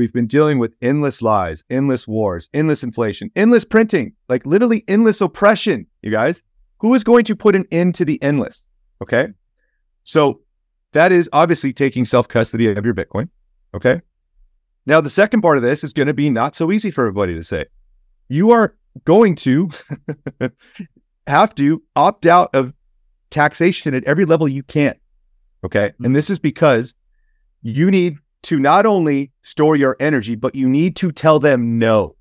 we've been dealing with endless lies, endless wars, endless inflation, endless printing, like literally endless oppression, you guys. Who is going to put an end to the endless? Okay. So that is obviously taking self custody of your Bitcoin. Okay. Now, the second part of this is going to be not so easy for everybody to say. You are going to have to opt out of taxation at every level you can. Okay. And mm-hmm. this is because you need to not only store your energy, but you need to tell them no.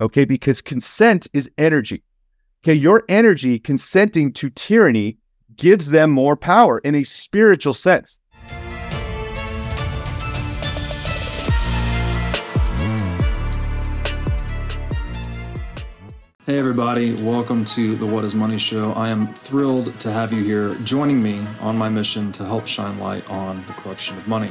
Okay. Because consent is energy. Okay. Your energy consenting to tyranny gives them more power in a spiritual sense. Hey, everybody, welcome to the What is Money Show. I am thrilled to have you here joining me on my mission to help shine light on the corruption of money.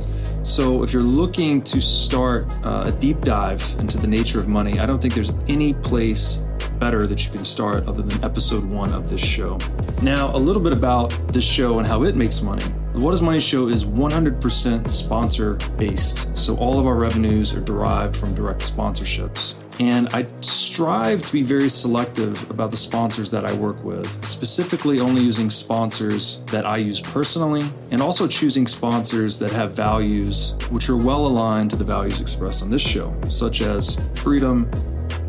So, if you're looking to start uh, a deep dive into the nature of money, I don't think there's any place better that you can start other than episode one of this show. Now, a little bit about this show and how it makes money. The What is Money show is 100% sponsor based. So, all of our revenues are derived from direct sponsorships. And I strive to be very selective about the sponsors that I work with, specifically only using sponsors that I use personally, and also choosing sponsors that have values which are well aligned to the values expressed on this show, such as freedom,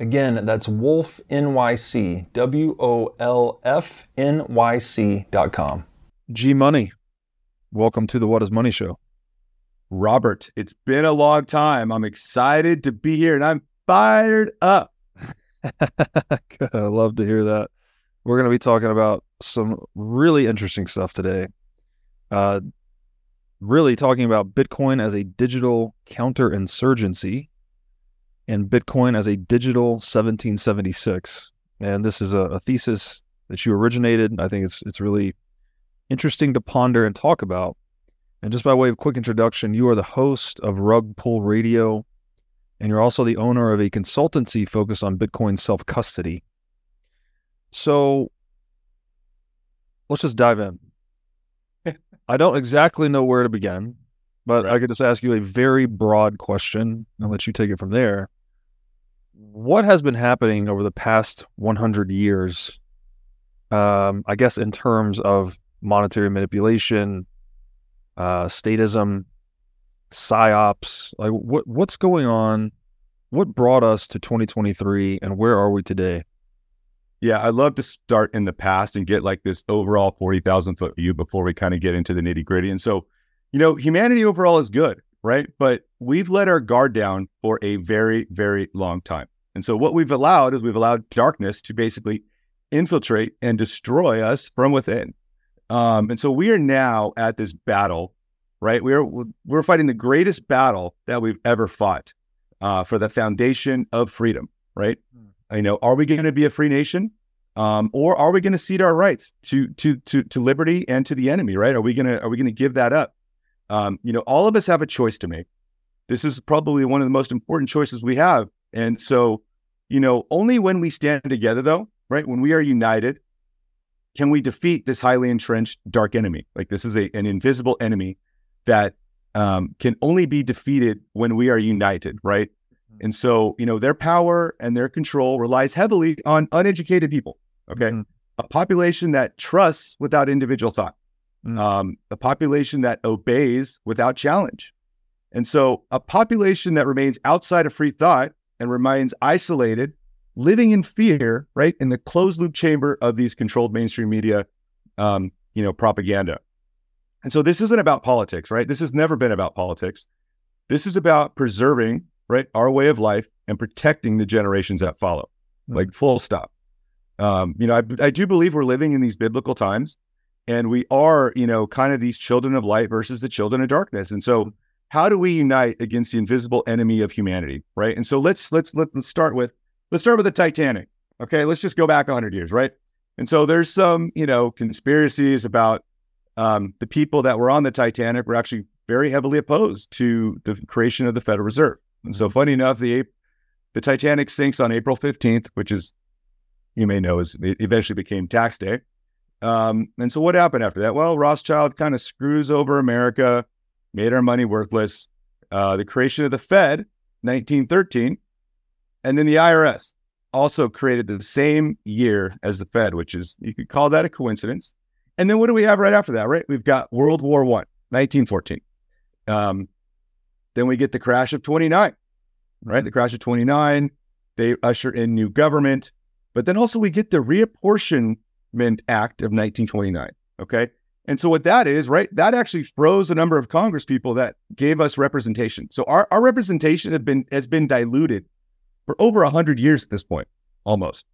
Again, that's Wolf NYC, W O L F N Y C dot com. G Money, welcome to the What is Money Show. Robert, it's been a long time. I'm excited to be here and I'm fired up. Good. I love to hear that. We're going to be talking about some really interesting stuff today. Uh, really talking about Bitcoin as a digital counterinsurgency and Bitcoin as a digital 1776. And this is a, a thesis that you originated. I think it's it's really interesting to ponder and talk about. And just by way of quick introduction, you are the host of Rug Pull Radio, and you're also the owner of a consultancy focused on Bitcoin self custody. So let's just dive in. I don't exactly know where to begin, but right. I could just ask you a very broad question and let you take it from there what has been happening over the past 100 years, um, I guess, in terms of monetary manipulation, uh, statism, psyops? Like, what what's going on? What brought us to 2023, and where are we today? Yeah, I'd love to start in the past and get like this overall 40,000 foot view before we kind of get into the nitty gritty. And so, you know, humanity overall is good, right? But we've let our guard down for a very, very long time. And so what we've allowed is we've allowed darkness to basically infiltrate and destroy us from within. Um, and so we are now at this battle, right? We're we're fighting the greatest battle that we've ever fought uh, for the foundation of freedom, right? Hmm. You know, are we going to be a free nation, um, or are we going to cede our rights to to to to liberty and to the enemy? Right? Are we gonna are we gonna give that up? Um, you know, all of us have a choice to make. This is probably one of the most important choices we have, and so you know, only when we stand together, though, right? When we are united, can we defeat this highly entrenched dark enemy? Like this is a, an invisible enemy that um, can only be defeated when we are united, right? Mm-hmm. And so, you know, their power and their control relies heavily on uneducated people. Okay. Mm-hmm. A population that trusts without individual thought, mm-hmm. um, a population that obeys without challenge. And so, a population that remains outside of free thought and remains isolated living in fear, right, in the closed loop chamber of these controlled mainstream media, um, you know, propaganda. And so this isn't about politics, right? This has never been about politics. This is about preserving, right, our way of life and protecting the generations that follow, mm-hmm. like full stop. Um, you know, I, I do believe we're living in these biblical times, and we are, you know, kind of these children of light versus the children of darkness. And so, how do we unite against the invisible enemy of humanity, right? And so let's let's let's, let's start with let's start with the Titanic. Okay, let's just go back 100 years, right? And so there's some, you know, conspiracies about um, the people that were on the Titanic were actually very heavily opposed to the creation of the Federal Reserve. And so, mm-hmm. funny enough, the the Titanic sinks on April 15th, which is you may know is it eventually became tax day. Um, and so, what happened after that? Well, Rothschild kind of screws over America, made our money worthless. Uh, the creation of the Fed, 1913, and then the IRS also created the same year as the Fed, which is, you could call that a coincidence. And then what do we have right after that, right? We've got World War One, 1914. Um, then we get the crash of 29, right? The crash of 29. They usher in new government. But then also we get the Reapportionment Act of 1929. Okay. And so what that is, right? That actually froze the number of Congress people that gave us representation. So our, our representation have been has been diluted for over 100 years at this point, almost.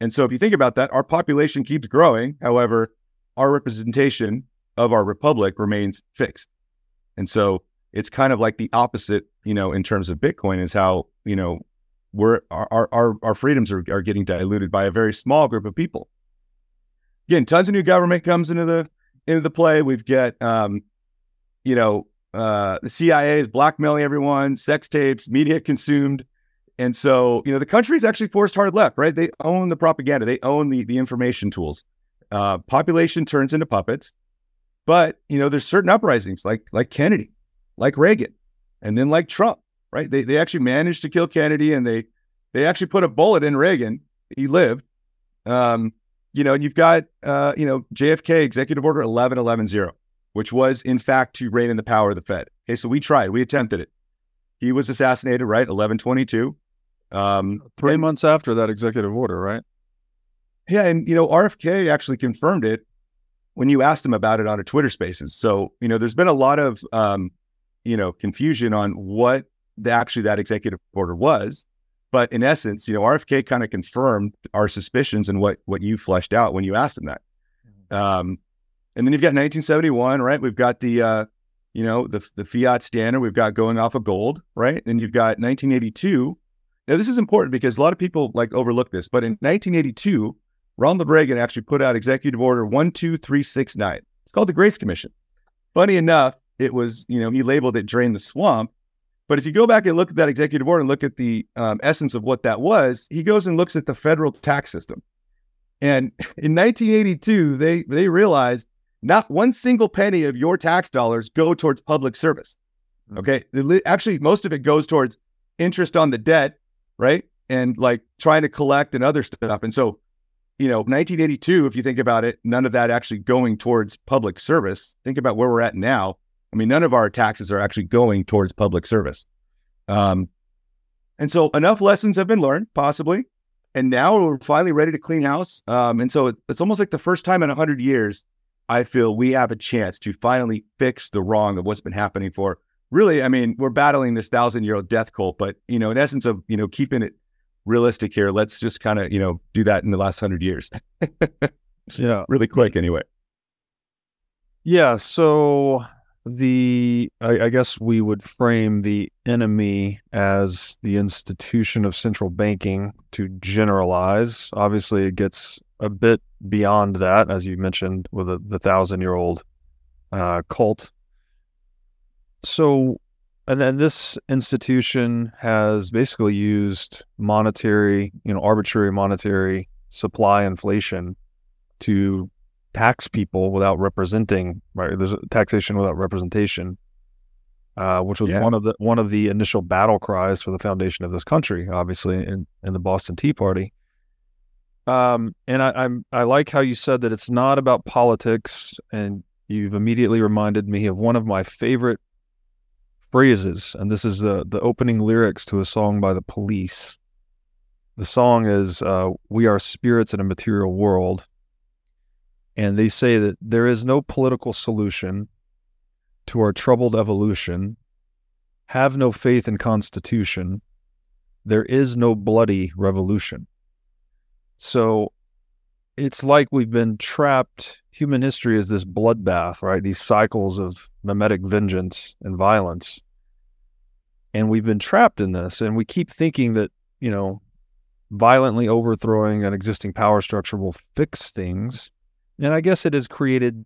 And so if you think about that, our population keeps growing. However, our representation of our republic remains fixed. And so it's kind of like the opposite, you know, in terms of Bitcoin is how, you know, we're our our our freedoms are, are getting diluted by a very small group of people. Again, tons of new government comes into the into the play. We've got um, you know, uh the CIA is blackmailing everyone, sex tapes, media consumed and so, you know, the country is actually forced hard left, right? They own the propaganda, they own the the information tools. Uh, population turns into puppets, but you know, there's certain uprisings like like Kennedy, like Reagan, and then like Trump, right? They they actually managed to kill Kennedy, and they they actually put a bullet in Reagan. He lived. Um, you know, and you've got uh, you know JFK Executive Order 11110, which was in fact to rein in the power of the Fed. Okay, so we tried, we attempted it. He was assassinated, right? 1122. Um, Three and, months after that executive order, right? Yeah, and you know, RFK actually confirmed it when you asked him about it on a Twitter Spaces. So you know, there's been a lot of um, you know confusion on what the, actually that executive order was. But in essence, you know, RFK kind of confirmed our suspicions and what what you fleshed out when you asked him that. Mm-hmm. Um, and then you've got 1971, right? We've got the uh, you know the the fiat standard we've got going off of gold, right? And you've got 1982 now, this is important because a lot of people like overlook this, but in 1982, Ronald Reagan actually put out Executive Order 12369. It's called the Grace Commission. Funny enough, it was, you know, he labeled it Drain the Swamp. But if you go back and look at that executive order and look at the um, essence of what that was, he goes and looks at the federal tax system. And in 1982, they they realized not one single penny of your tax dollars go towards public service. Hmm. Okay, actually, most of it goes towards interest on the debt right? And like trying to collect and other stuff. And so, you know, 1982, if you think about it, none of that actually going towards public service. Think about where we're at now. I mean, none of our taxes are actually going towards public service. Um, and so enough lessons have been learned, possibly. And now we're finally ready to clean house. Um, and so it, it's almost like the first time in 100 years, I feel we have a chance to finally fix the wrong of what's been happening for really, I mean, we're battling this thousand year old death cult, but you know, in essence of you know keeping it realistic here, let's just kind of you know do that in the last hundred years. yeah, really quick anyway. Yeah. So the I, I, guess we would frame the enemy as the institution of central banking to generalize. Obviously, it gets a bit beyond that, as you mentioned, with the thousand year old uh, cult so, and then this institution has basically used monetary, you know, arbitrary monetary supply inflation to tax people without representing right there's taxation without representation uh, which was yeah. one of the one of the initial battle cries for the foundation of this country obviously in, in the boston tea party um, and I, I'm I like how you said that it's not about politics, and you've immediately reminded me of one of my favorite phrases, and this is the the opening lyrics to a song by the Police. The song is uh, "We are spirits in a material world," and they say that there is no political solution to our troubled evolution. Have no faith in constitution. There is no bloody revolution. So it's like we've been trapped. Human history is this bloodbath, right? These cycles of mimetic vengeance and violence. And we've been trapped in this. And we keep thinking that, you know, violently overthrowing an existing power structure will fix things. And I guess it has created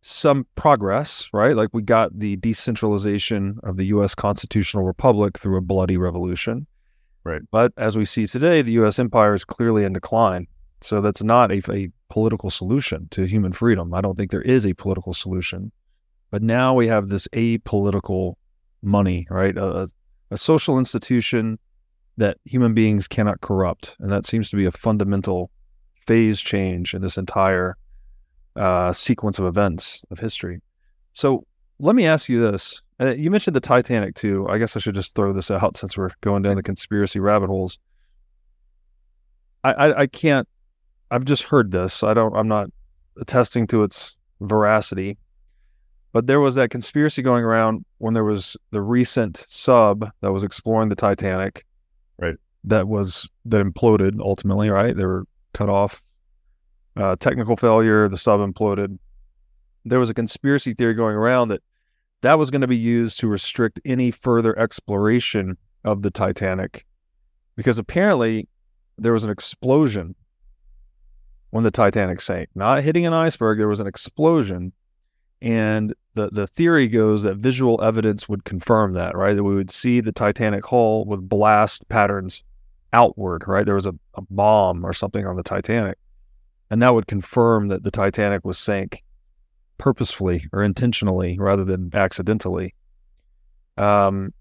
some progress, right? Like we got the decentralization of the US constitutional republic through a bloody revolution. Right. But as we see today, the U.S. empire is clearly in decline. So that's not a, a political solution to human freedom. I don't think there is a political solution. But now we have this apolitical money, right? A, a social institution that human beings cannot corrupt. And that seems to be a fundamental phase change in this entire uh, sequence of events of history. So let me ask you this uh, you mentioned the Titanic too. I guess I should just throw this out since we're going down the conspiracy rabbit holes. I, I, I can't. I've just heard this. I don't. I'm not attesting to its veracity, but there was that conspiracy going around when there was the recent sub that was exploring the Titanic, right? That was that imploded ultimately. Right? There were cut off. Uh, technical failure. The sub imploded. There was a conspiracy theory going around that that was going to be used to restrict any further exploration of the Titanic because apparently there was an explosion when the Titanic sank. Not hitting an iceberg, there was an explosion. And the, the theory goes that visual evidence would confirm that, right? That we would see the Titanic hull with blast patterns outward, right? There was a, a bomb or something on the Titanic. And that would confirm that the Titanic was sank purposefully or intentionally rather than accidentally. Um,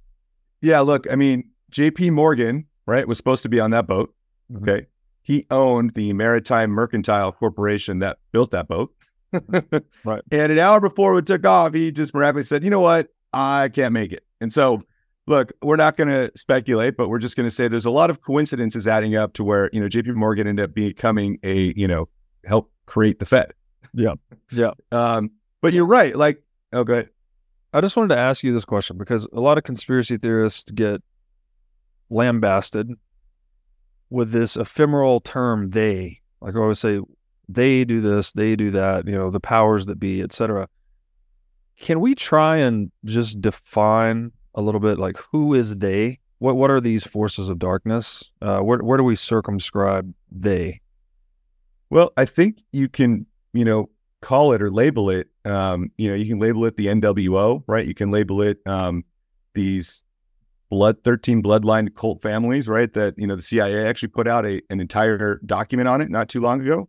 yeah, look, I mean, JP Morgan, right, was supposed to be on that boat. Mm-hmm. Okay. He owned the Maritime Mercantile Corporation that built that boat. right. And an hour before it took off, he just miraculously said, you know what? I can't make it. And so, look, we're not going to speculate, but we're just going to say there's a lot of coincidences adding up to where, you know, JP Morgan ended up becoming a, you know, help create the Fed. Yeah. Yeah. Um, but you're right. Like, okay. Oh, I just wanted to ask you this question because a lot of conspiracy theorists get lambasted with this ephemeral term they. Like I always say, they do this, they do that, you know, the powers that be, etc. Can we try and just define a little bit like who is they? What what are these forces of darkness? Uh, where where do we circumscribe they? Well, I think you can you know, call it or label it. Um, you know, you can label it the NWO, right? You can label it um, these blood 13 bloodline cult families, right? That you know the CIA actually put out a, an entire document on it not too long ago.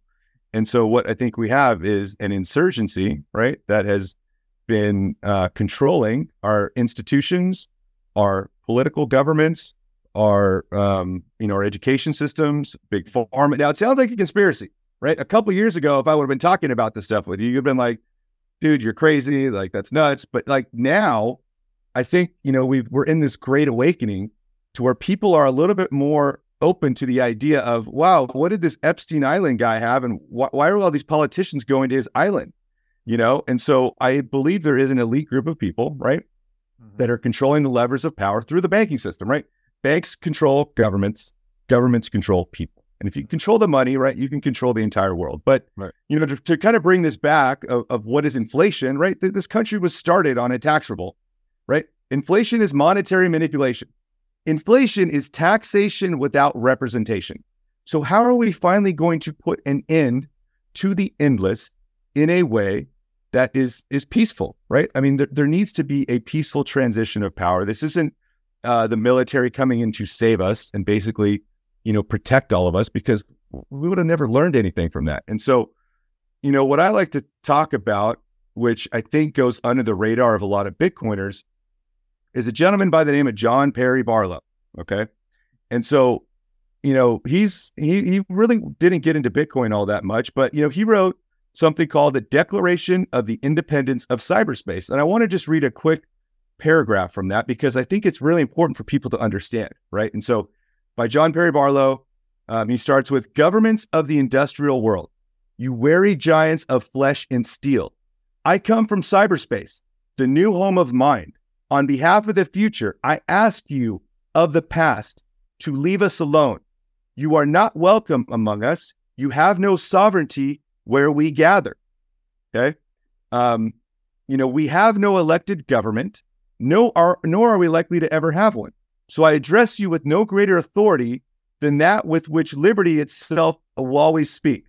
And so what I think we have is an insurgency, right? That has been uh, controlling our institutions, our political governments, our um, you know our education systems, big pharma. Now it sounds like a conspiracy, right? A couple years ago, if I would have been talking about this stuff with you, you'd been like, dude, you're crazy. Like, that's nuts. But like now, I think, you know, we we're in this great awakening to where people are a little bit more open to the idea of, wow, what did this Epstein Island guy have? And wh- why are all these politicians going to his island? You know, and so I believe there is an elite group of people, right, mm-hmm. that are controlling the levers of power through the banking system, right? Banks control governments, governments control people. And if you control the money, right, you can control the entire world. But right. you know, to, to, kind of bring this back of, of what is inflation, right? Th- this country was started on a tax revolt, right? Inflation is monetary manipulation. Inflation is taxation without representation. So how are we finally going to put an end to the endless in a way that is is peaceful, right? I mean, there, there needs to be a peaceful transition of power. This isn't uh, the military coming in to save us and basically you know, protect all of us because we would have never learned anything from that. And so, you know, what I like to talk about, which I think goes under the radar of a lot of Bitcoiners, is a gentleman by the name of John Perry Barlow. Okay. And so, you know, he's he he really didn't get into Bitcoin all that much, but you know, he wrote something called the Declaration of the Independence of Cyberspace. And I want to just read a quick paragraph from that because I think it's really important for people to understand, right? And so by John Perry Barlow, um, he starts with governments of the industrial world, you wary giants of flesh and steel. I come from cyberspace, the new home of mind. On behalf of the future, I ask you of the past to leave us alone. You are not welcome among us. You have no sovereignty where we gather. Okay. Um, you know, we have no elected government, no are, nor are we likely to ever have one. So I address you with no greater authority than that with which liberty itself will always speak.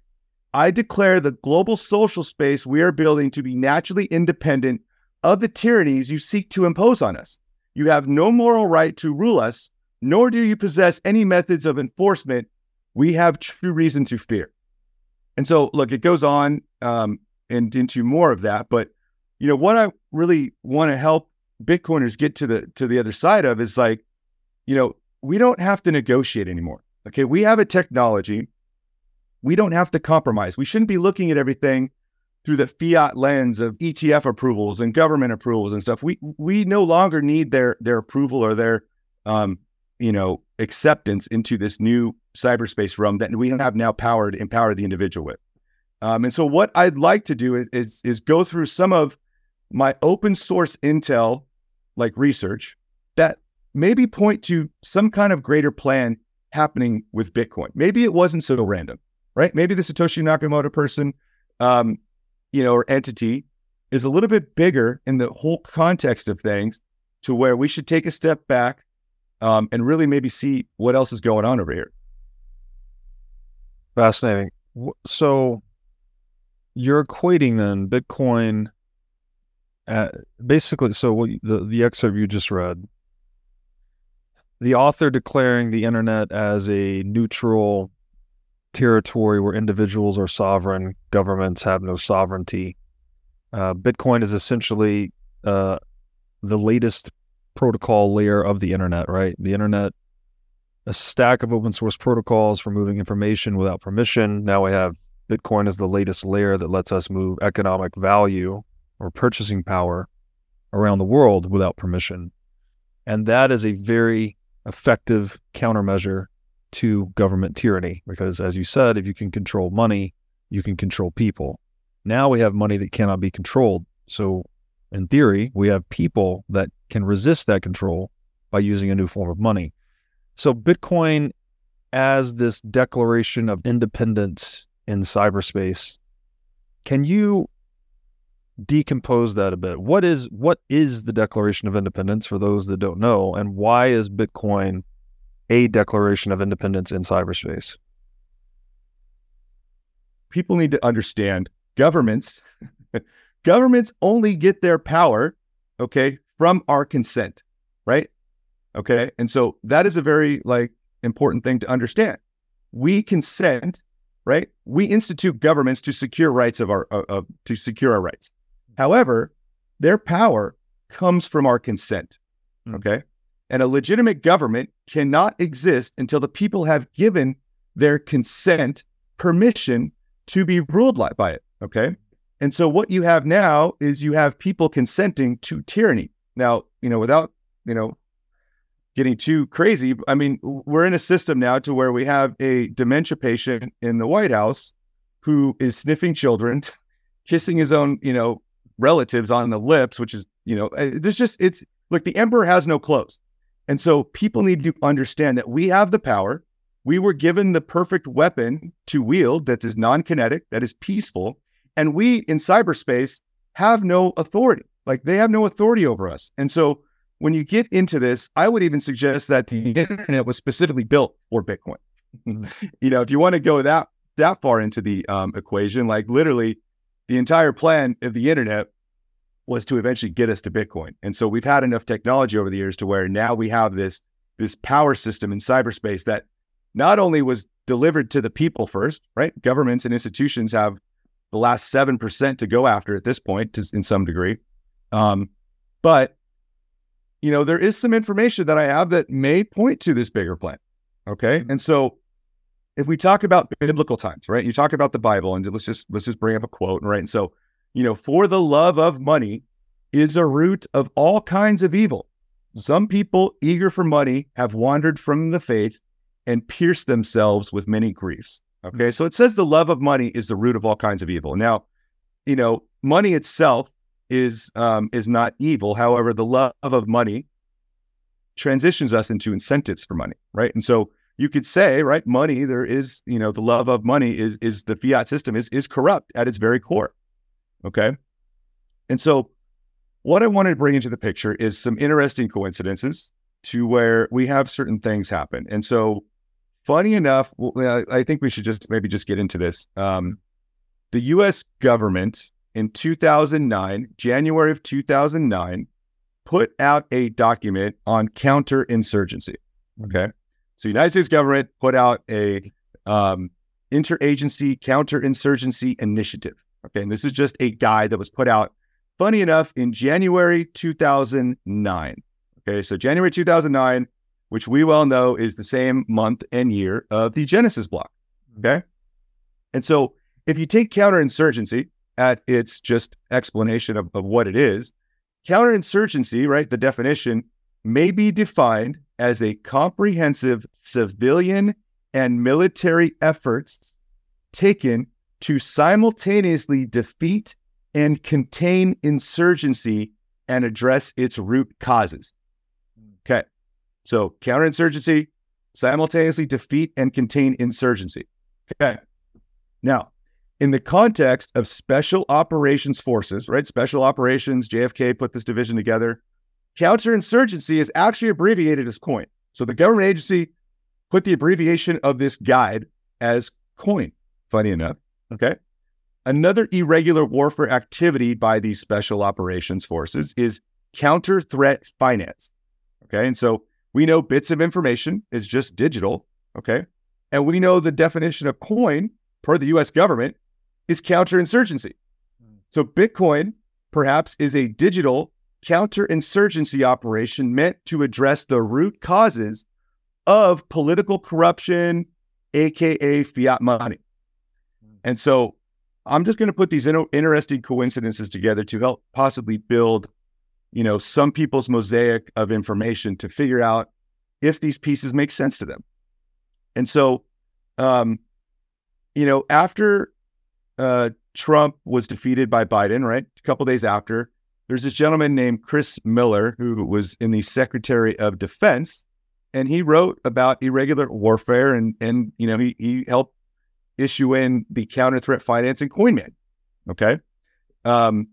I declare the global social space we are building to be naturally independent of the tyrannies you seek to impose on us. You have no moral right to rule us, nor do you possess any methods of enforcement we have true reason to fear. And so, look, it goes on um, and into more of that. But you know, what I really want to help Bitcoiners get to the to the other side of is like, you know, we don't have to negotiate anymore. Okay. We have a technology. We don't have to compromise. We shouldn't be looking at everything through the fiat lens of ETF approvals and government approvals and stuff. We we no longer need their their approval or their um, you know, acceptance into this new cyberspace realm that we have now powered, empowered the individual with. Um, and so what I'd like to do is, is, is go through some of my open source intel, like research, that maybe point to some kind of greater plan happening with Bitcoin. Maybe it wasn't so random, right? Maybe the Satoshi Nakamoto person, um, you know, or entity is a little bit bigger in the whole context of things to where we should take a step back um, and really maybe see what else is going on over here. Fascinating. So you're equating then Bitcoin at basically, so what the, the excerpt you just read, the author declaring the internet as a neutral territory where individuals are sovereign, governments have no sovereignty. Uh, Bitcoin is essentially uh, the latest protocol layer of the internet, right? The internet, a stack of open source protocols for moving information without permission. Now we have Bitcoin as the latest layer that lets us move economic value or purchasing power around the world without permission. And that is a very effective countermeasure to government tyranny because, as you said, if you can control money, you can control people. Now we have money that cannot be controlled. So in theory, we have people that can resist that control by using a new form of money. So, Bitcoin, as this declaration of independence in cyberspace, can you decompose that a bit? What is what is the Declaration of Independence for those that don't know, and why is Bitcoin a declaration of independence in cyberspace? People need to understand governments Governments only get their power, okay, from our consent, right? Okay. And so that is a very like important thing to understand. We consent, right? We institute governments to secure rights of our uh, uh, to secure our rights. However, their power comes from our consent. Hmm. Okay. And a legitimate government cannot exist until the people have given their consent permission to be ruled by it. Okay. And so what you have now is you have people consenting to tyranny. Now, you know, without, you know, getting too crazy, I mean, we're in a system now to where we have a dementia patient in the White House who is sniffing children, kissing his own, you know, relatives on the lips, which is, you know, uh, there's just it's like the emperor has no clothes. And so people need to understand that we have the power. We were given the perfect weapon to wield that is non-kinetic, that is peaceful, and we in cyberspace have no authority. Like they have no authority over us. And so when you get into this, I would even suggest that the internet was specifically built for Bitcoin. you know, if you want to go that that far into the um, equation, like literally the entire plan of the internet was to eventually get us to Bitcoin. And so we've had enough technology over the years to where now we have this this power system in cyberspace that not only was delivered to the people first, right? Governments and institutions have the last 7% to go after at this point to, in some degree. Um, but, you know, there is some information that I have that may point to this bigger plan. Okay. And so if we talk about biblical times, right? You talk about the Bible and let's just let's just bring up a quote, right? And so, you know, for the love of money is a root of all kinds of evil. Some people eager for money have wandered from the faith and pierced themselves with many griefs. Okay. So it says the love of money is the root of all kinds of evil. Now, you know, money itself is um, is not evil. However, the love of money transitions us into incentives for money, right? And so you could say, right, money, there is, you know, the love of money is is the fiat system is is corrupt at its very core. Okay. And so what I wanted to bring into the picture is some interesting coincidences to where we have certain things happen. And so funny enough, I think we should just maybe just get into this. Um, the US government in 2009, January of 2009, put out a document on counterinsurgency. Okay. So, United States government put out a um, interagency counterinsurgency initiative. Okay. And this is just a guide that was put out, funny enough, in January 2009. Okay. So, January 2009, which we well know is the same month and year of the Genesis block. Okay. And so, if you take counterinsurgency, at its just explanation of, of what it is, counterinsurgency, right, the definition, may be defined as a comprehensive civilian and military efforts taken to simultaneously defeat and contain insurgency and address its root causes. Okay. So counterinsurgency, simultaneously defeat and contain insurgency. Okay. Now, in the context of special operations forces, right? Special operations, JFK put this division together. Counterinsurgency is actually abbreviated as COIN. So the government agency put the abbreviation of this guide as COIN, funny enough. Okay. Another irregular warfare activity by these special operations forces is counter threat finance. Okay. And so we know bits of information is just digital. Okay. And we know the definition of coin per the US government is counterinsurgency. So Bitcoin perhaps is a digital counterinsurgency operation meant to address the root causes of political corruption, aka fiat money. And so I'm just going to put these in- interesting coincidences together to help possibly build, you know, some people's mosaic of information to figure out if these pieces make sense to them. And so, um, you know, after uh, Trump was defeated by Biden, right? A couple days after, there's this gentleman named Chris Miller who was in the Secretary of Defense, and he wrote about irregular warfare, and and you know he he helped issue in the counter threat financing COINman. Okay, um,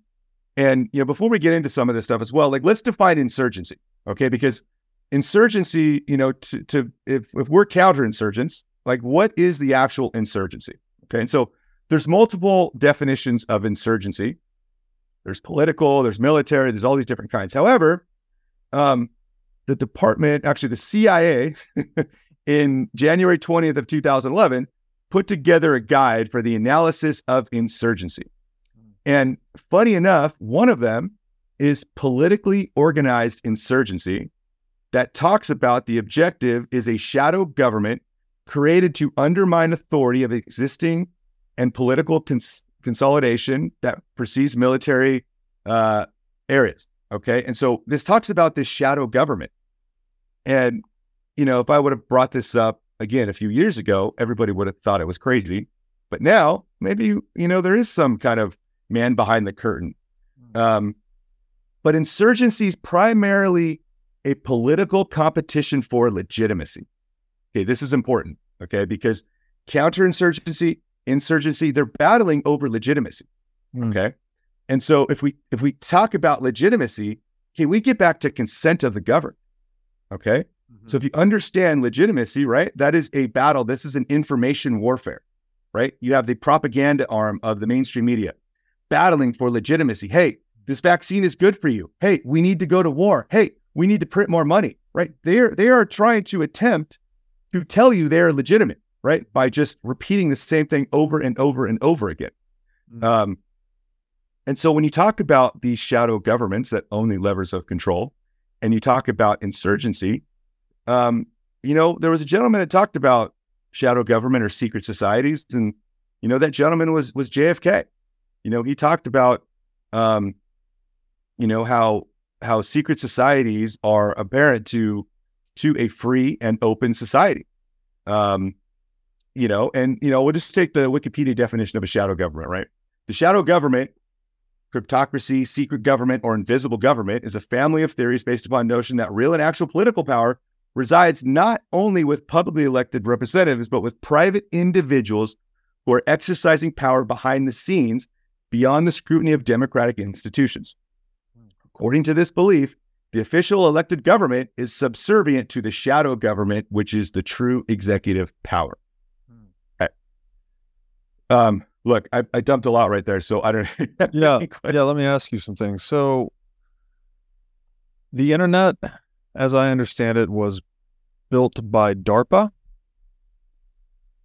and you know before we get into some of this stuff as well, like let's define insurgency, okay? Because insurgency, you know, to, to if if we're counterinsurgents, like what is the actual insurgency? Okay, and so there's multiple definitions of insurgency. There's political, there's military, there's all these different kinds. However, um, the department, actually the CIA, in January 20th of 2011, put together a guide for the analysis of insurgency. And funny enough, one of them is politically organized insurgency that talks about the objective is a shadow government created to undermine authority of existing and political cons- consolidation that precedes military uh, areas. Okay. And so this talks about this shadow government. And, you know, if I would have brought this up again a few years ago, everybody would have thought it was crazy. But now maybe, you know, there is some kind of man behind the curtain. Hmm. Um, but insurgency is primarily a political competition for legitimacy. Okay. This is important. Okay. Because counterinsurgency insurgency, they're battling over legitimacy. Mm. Okay. And so if we if we talk about legitimacy, can we get back to consent of the governed. Okay. Mm-hmm. So if you understand legitimacy, right, that is a battle. This is an information warfare, right? You have the propaganda arm of the mainstream media battling for legitimacy. Hey, this vaccine is good for you. Hey, we need to go to war. Hey, we need to print more money, right? They're they are trying to attempt to tell you they're legitimate right? By just repeating the same thing over and over and over again. Mm-hmm. Um, and so when you talk about these shadow governments that own the levers of control, and you talk about insurgency, um, you know, there was a gentleman that talked about shadow government or secret societies, and you know that gentleman was was JFK. You know, he talked about, um, you know how how secret societies are apparent to to a free and open society. Um, you know, and you know, we'll just take the Wikipedia definition of a shadow government, right? The shadow government, cryptocracy, secret government, or invisible government is a family of theories based upon notion that real and actual political power resides not only with publicly elected representatives, but with private individuals who are exercising power behind the scenes beyond the scrutiny of democratic institutions. According to this belief, the official elected government is subservient to the shadow government, which is the true executive power. Um, look, I, I, dumped a lot right there, so I don't. yeah, yeah. Let me ask you something. So, the internet, as I understand it, was built by DARPA.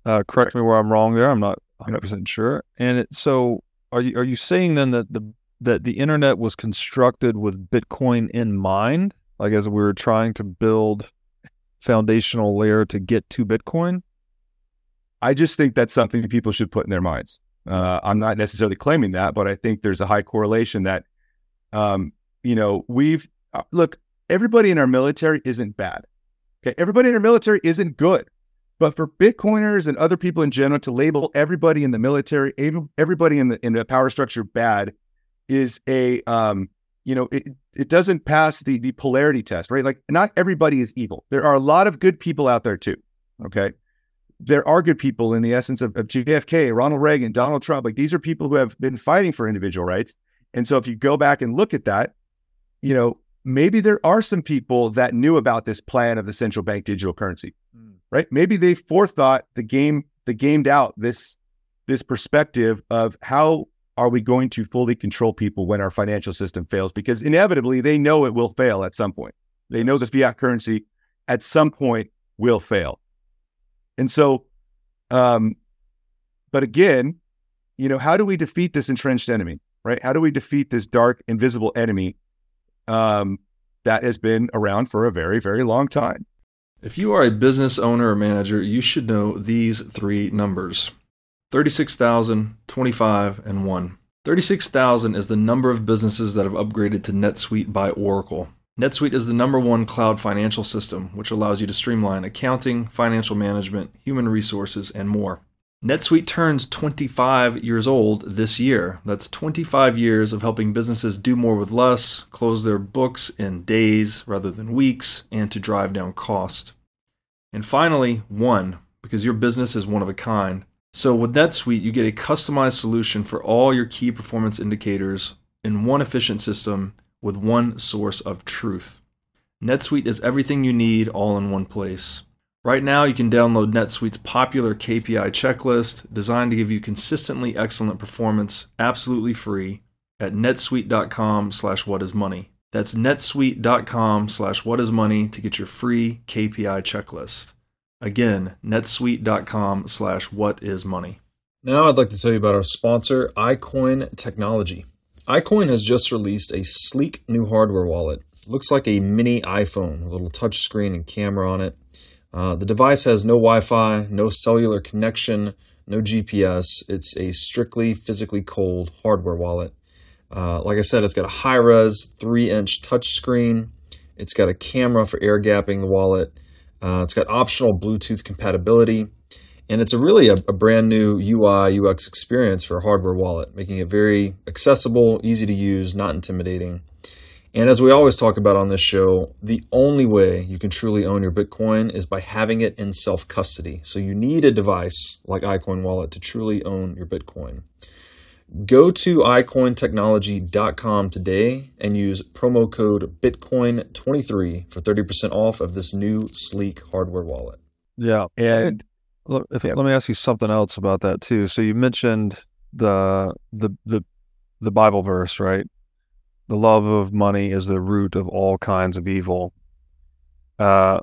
Uh, correct me where I'm wrong there. I'm not 100 percent sure. And it, so, are you are you saying then that the that the internet was constructed with Bitcoin in mind, like as we were trying to build foundational layer to get to Bitcoin? I just think that's something people should put in their minds. Uh, I'm not necessarily claiming that, but I think there's a high correlation that, um, you know, we've uh, look. Everybody in our military isn't bad. Okay, everybody in our military isn't good. But for Bitcoiners and other people in general to label everybody in the military, everybody in the in the power structure bad, is a um, you know it, it doesn't pass the the polarity test right like not everybody is evil there are a lot of good people out there too okay there are good people in the essence of, of JFK, Ronald Reagan, Donald Trump. Like these are people who have been fighting for individual rights. And so if you go back and look at that, you know, maybe there are some people that knew about this plan of the central bank digital currency, mm. right? Maybe they forethought the game, the gamed out this this perspective of how are we going to fully control people when our financial system fails? Because inevitably they know it will fail at some point. They know the fiat currency at some point will fail. And so, um, but again, you know, how do we defeat this entrenched enemy, right? How do we defeat this dark, invisible enemy um, that has been around for a very, very long time? If you are a business owner or manager, you should know these three numbers 36,000, 25, and 1. 36,000 is the number of businesses that have upgraded to NetSuite by Oracle. NetSuite is the number one cloud financial system, which allows you to streamline accounting, financial management, human resources, and more. NetSuite turns 25 years old this year. That's 25 years of helping businesses do more with less, close their books in days rather than weeks, and to drive down cost. And finally, one, because your business is one of a kind. So with NetSuite, you get a customized solution for all your key performance indicators in one efficient system with one source of truth. NetSuite is everything you need all in one place. Right now, you can download NetSuite's popular KPI checklist designed to give you consistently excellent performance absolutely free at netsuite.com slash whatismoney. That's netsuite.com slash whatismoney to get your free KPI checklist. Again, netsuite.com slash what is money. Now I'd like to tell you about our sponsor, iCoin Technology. iCoin has just released a sleek new hardware wallet. looks like a mini iPhone, a little touchscreen and camera on it. Uh, the device has no Wi Fi, no cellular connection, no GPS. It's a strictly physically cold hardware wallet. Uh, like I said, it's got a high res 3 inch touchscreen. It's got a camera for air gapping the wallet. Uh, it's got optional Bluetooth compatibility, and it's a really a, a, brand new UI UX experience for a hardware wallet, making it very accessible, easy to use, not intimidating. And as we always talk about on this show, the only way you can truly own your Bitcoin is by having it in self custody. So you need a device like iCoin Wallet to truly own your Bitcoin. Go to icointechnology.com today and use promo code Bitcoin23 for 30% off of this new sleek hardware wallet. Yeah. And if, yeah. let me ask you something else about that too. So you mentioned the the the the Bible verse, right? The love of money is the root of all kinds of evil. Uh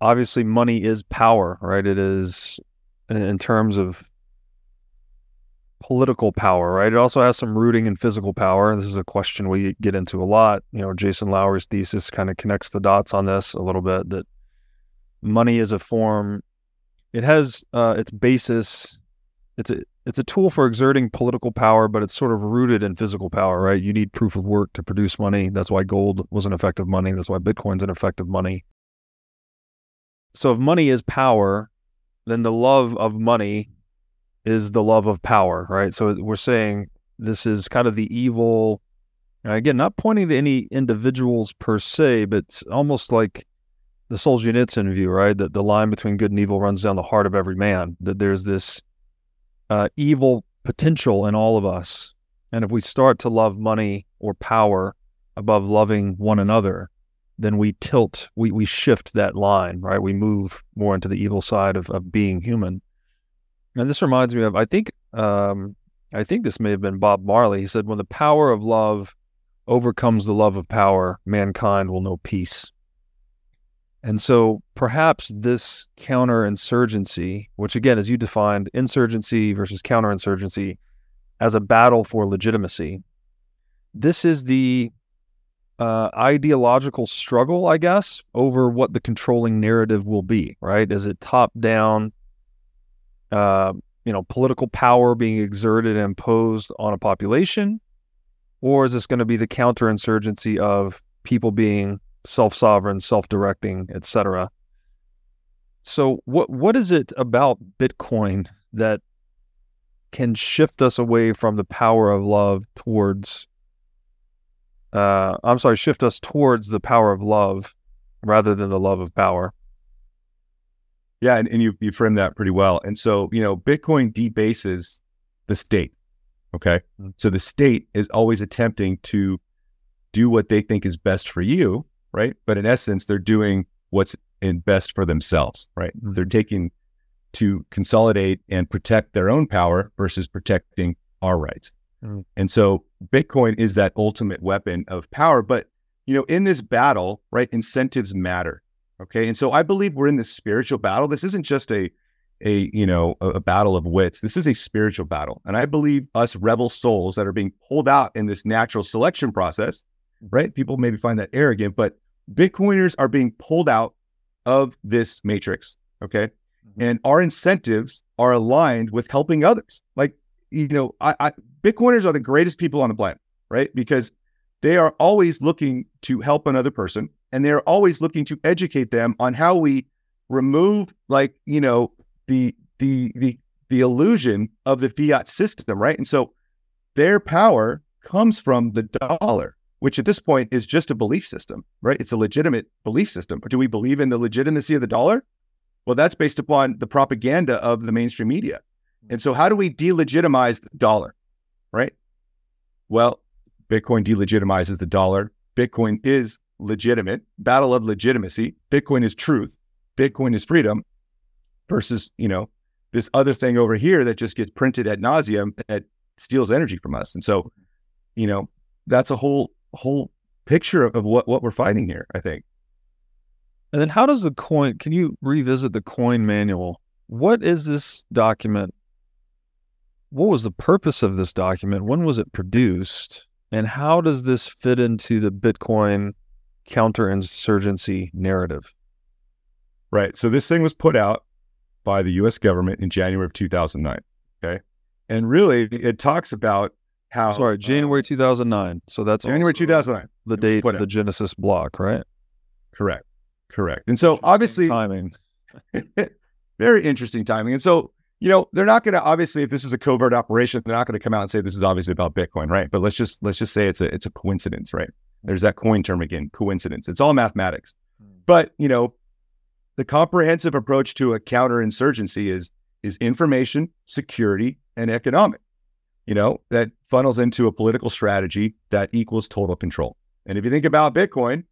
obviously money is power, right? It is in terms of political power, right? It also has some rooting in physical power. This is a question we get into a lot. You know, Jason Lowery's thesis kind of connects the dots on this a little bit that money is a form, it has uh, its basis. It's a it's a tool for exerting political power, but it's sort of rooted in physical power, right? You need proof of work to produce money. That's why gold was an effective money. That's why Bitcoin's an effective money. So if money is power, then the love of money is the love of power, right? So we're saying this is kind of the evil. Again, not pointing to any individuals per se, but almost like the Solzhenitsyn view, right? That the line between good and evil runs down the heart of every man. That there's this uh, evil potential in all of us, and if we start to love money or power above loving one another, then we tilt, we we shift that line, right? We move more into the evil side of of being human. And this reminds me of, I think, um, I think this may have been Bob Marley. He said, "When the power of love overcomes the love of power, mankind will know peace." And so perhaps this counterinsurgency, which again, as you defined, insurgency versus counterinsurgency as a battle for legitimacy, this is the uh, ideological struggle, I guess, over what the controlling narrative will be, right? Is it top down, uh, you know, political power being exerted and imposed on a population? Or is this going to be the counterinsurgency of people being self-sovereign, self-directing, etc. So what what is it about Bitcoin that can shift us away from the power of love towards uh, I'm sorry, shift us towards the power of love rather than the love of power. Yeah, and, and you you framed that pretty well. And so, you know, Bitcoin debases the state. Okay. Mm-hmm. So the state is always attempting to do what they think is best for you right? But in essence, they're doing what's in best for themselves, right? Mm-hmm. They're taking to consolidate and protect their own power versus protecting our rights. Mm-hmm. And so Bitcoin is that ultimate weapon of power. But, you know, in this battle, right, incentives matter. Okay. And so I believe we're in this spiritual battle. This isn't just a, a you know a, a, battle of wits this is a spiritual battle and i believe us rebel souls that are being pulled out in this natural selection process right? People maybe find that arrogant, but Bitcoiners are being pulled out of this matrix. Okay. Mm-hmm. And our incentives are aligned with helping others. Like, you know, I, I, Bitcoiners are the greatest people on the planet, right? Because they are always looking to help another person and they're always looking to educate them on how we remove like, you know, the the the the illusion of the fiat system, right? And so their power comes from the dollar which at this point is just a belief system, right? It's a legitimate belief system. Do we believe in the legitimacy of the dollar? Well, that's based upon the propaganda of the mainstream media. And so, how do we delegitimize the dollar, right? Well, Bitcoin delegitimizes the dollar. Bitcoin is legitimate, battle of legitimacy. Bitcoin is truth. Bitcoin is freedom versus, you know, this other thing over here that just gets printed at nauseum that steals energy from us. And so, you know, that's a whole whole picture of, what what we're fighting here. I think. And then, how does the coin? Can you revisit the coin manual? What is this document? What was the purpose of this document? When was it produced? And how does this fit into the Bitcoin counterinsurgency narrative? Right. So this thing was put out by the U.S. government in January of 2009. Okay, and really, it talks about how sorry uh, January 2009. So that's January 2009. The date of the Genesis block, right? Correct. Correct. And so obviously timing. very interesting timing. And so, you know, they're not going to obviously if this is a covert operation, they're not going to come out and say this is obviously about Bitcoin, right? But let's just let's just say it's a it's a coincidence, right? There's that coin term again, coincidence. It's all mathematics. Hmm. But, you know, the comprehensive approach to a counterinsurgency is is information, security, and economic you know, that funnels into a political strategy that equals total control. And if you think about Bitcoin,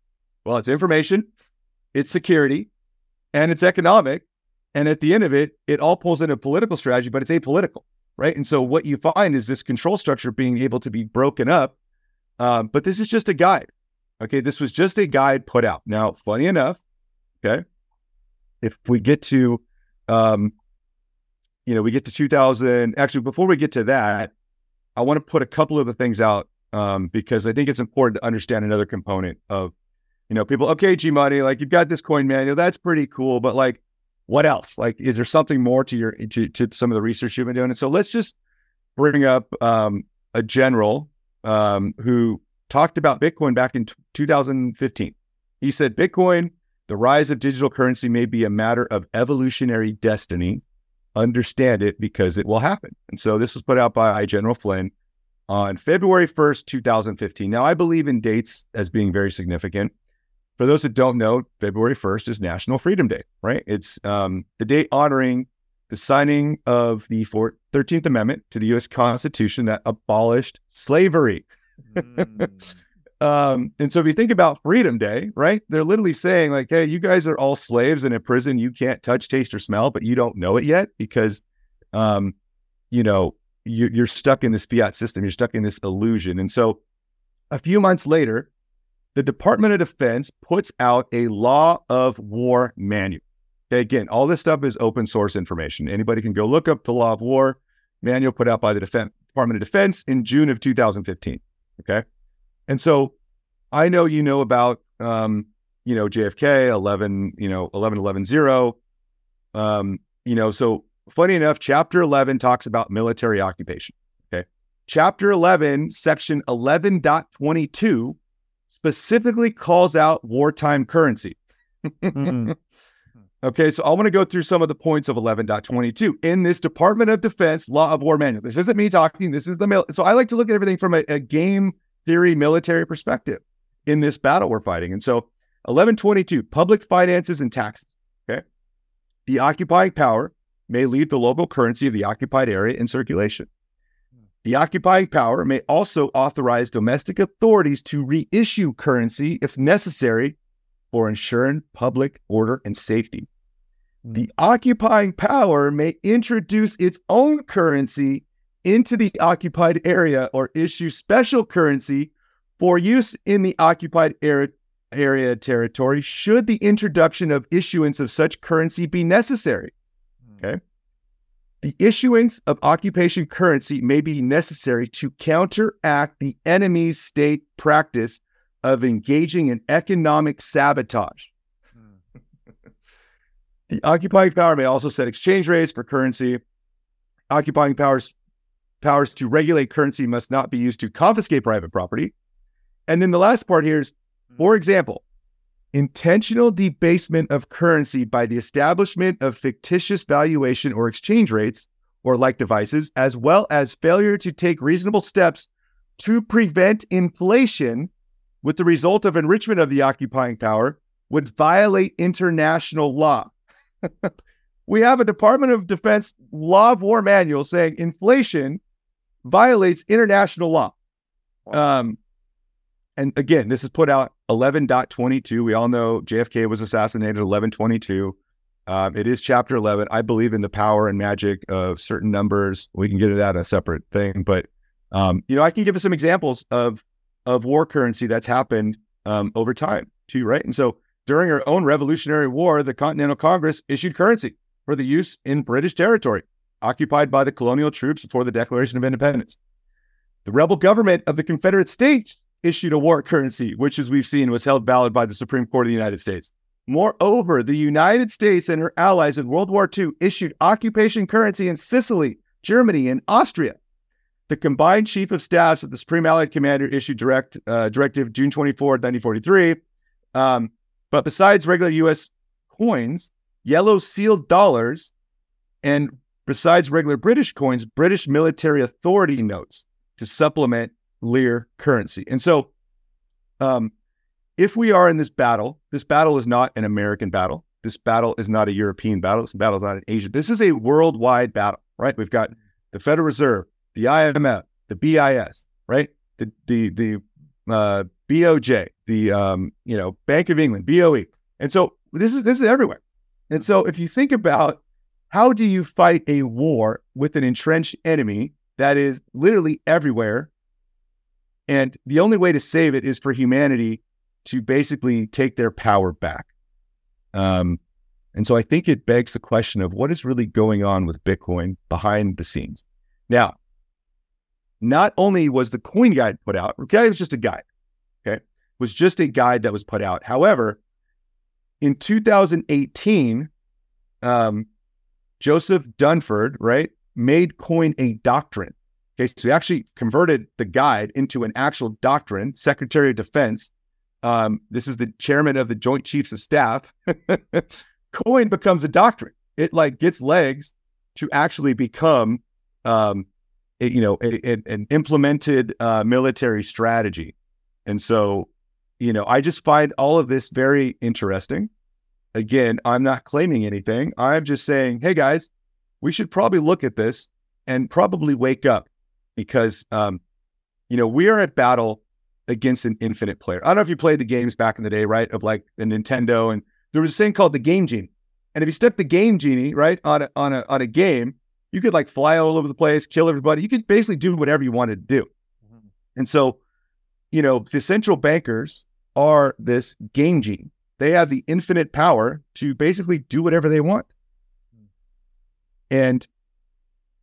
well, it's information, it's security, and it's economic. And at the end of it, it all pulls into a political strategy, but it's apolitical, right? And so what you find is this control structure being able to be broken up. Um, but this is just a guide. Okay. This was just a guide put out. Now, funny enough, okay, if we get to um, you know, we get to 2000. Actually, before we get to that, I want to put a couple of the things out um, because I think it's important to understand another component of, you know, people. Okay, G Money, like you've got this coin manual, that's pretty cool, but like, what else? Like, is there something more to your to, to some of the research you've been doing? And so let's just bring up um, a general um, who talked about Bitcoin back in t- 2015. He said, Bitcoin, the rise of digital currency may be a matter of evolutionary destiny. Understand it because it will happen. And so this was put out by I General Flynn on February 1st, 2015. Now, I believe in dates as being very significant. For those that don't know, February 1st is National Freedom Day, right? It's um, the day honoring the signing of the 13th Amendment to the U.S. Constitution that abolished slavery. Mm. Um, and so if you think about Freedom Day, right, they're literally saying, like, hey, you guys are all slaves and in prison. You can't touch, taste, or smell, but you don't know it yet because, um, you know, you, you're stuck in this fiat system. You're stuck in this illusion. And so a few months later, the Department of Defense puts out a law of war manual. Okay, again, all this stuff is open source information. Anybody can go look up the law of war manual put out by the Department of Defense in June of 2015. Okay. And so I know you know about, um, you know, JFK 11, you know, 11, 11, 0. Um, you know, so funny enough, chapter 11 talks about military occupation. Okay. Chapter 11, section 11.22 specifically calls out wartime currency. mm-hmm. Okay, so I want to go through some of the points of 11.22 in this Department of Defense Law of War Manual. This isn't me talking. This is the mail. So I like to look at everything from a, a game theory military perspective in this battle we're fighting. And so 1122, public finances and taxes. Okay. The occupying power may leave the local currency of the occupied area in circulation. The occupying power may also authorize domestic authorities to reissue currency if necessary for ensuring public order and safety. Hmm. The occupying power may introduce its own currency into the occupied area or issue special currency for use in the occupied area, area territory should the introduction of issuance of such currency be necessary. Hmm. Okay. The issuance of occupation currency may be necessary to counteract the enemy's state practice of engaging in economic sabotage. Hmm. the occupying power may also set exchange rates for currency. Occupying powers powers to regulate currency must not be used to confiscate private property. And then the last part here is, for hmm. example, intentional debasement of currency by the establishment of fictitious valuation or exchange rates or like devices, as well as failure to take reasonable steps to prevent inflation with the result of enrichment of the occupying power would violate international law. we have a Department of Defense law of war manual saying inflation violates international law. Um, and again, this is put out 11.22. We all know JFK was assassinated 1122. Um, it is chapter 11. I believe in the power and magic of certain numbers. We can get into that in a separate thing. But, um, you know, I can give us some examples of of war currency that's happened um, over time too, right? And so during our own Revolutionary War, the Continental Congress issued currency for the use in British territory occupied by the colonial troops before the Declaration of Independence. The rebel government of the Confederate States issued a war currency, which, as we've seen, was held valid by the Supreme Court of the United States. Moreover, the United States and her allies in World War II issued occupation currency in Sicily, Germany, and Austria the combined chief of staffs of the Supreme Allied Commander issued direct uh, directive June 24, 1943. Um, but besides regular U.S. coins, yellow sealed dollars, and besides regular British coins, British military authority notes to supplement lire currency. And so, um, if we are in this battle, this battle is not an American battle. This battle is not a European battle. This battle is not an Asian. This is a worldwide battle, right? We've got the Federal Reserve, the IMF, the BIS, right? The the the uh, BOJ, the um, you know Bank of England, BOE, and so this is this is everywhere. And so if you think about how do you fight a war with an entrenched enemy that is literally everywhere, and the only way to save it is for humanity to basically take their power back. Um, And so I think it begs the question of what is really going on with Bitcoin behind the scenes. Now, not only was the coin guide put out, okay, it was just a guide, okay, it was just a guide that was put out. However, in 2018, um, Joseph Dunford, right, made coin a doctrine. Okay, so he actually converted the guide into an actual doctrine. Secretary of Defense, um, this is the chairman of the Joint Chiefs of Staff. coin becomes a doctrine. It like gets legs to actually become, um, a, you know, a, a, an implemented uh, military strategy. And so, you know, I just find all of this very interesting. Again, I'm not claiming anything. I'm just saying, hey guys, we should probably look at this and probably wake up because, um, you know, we are at battle against an infinite player. I don't know if you played the games back in the day, right? Of like the Nintendo, and there was a thing called the Game Genie. And if you stuck the Game Genie right on a on a on a game, you could like fly all over the place, kill everybody. You could basically do whatever you wanted to do. Mm-hmm. And so, you know, the central bankers are this Game Genie. They have the infinite power to basically do whatever they want. And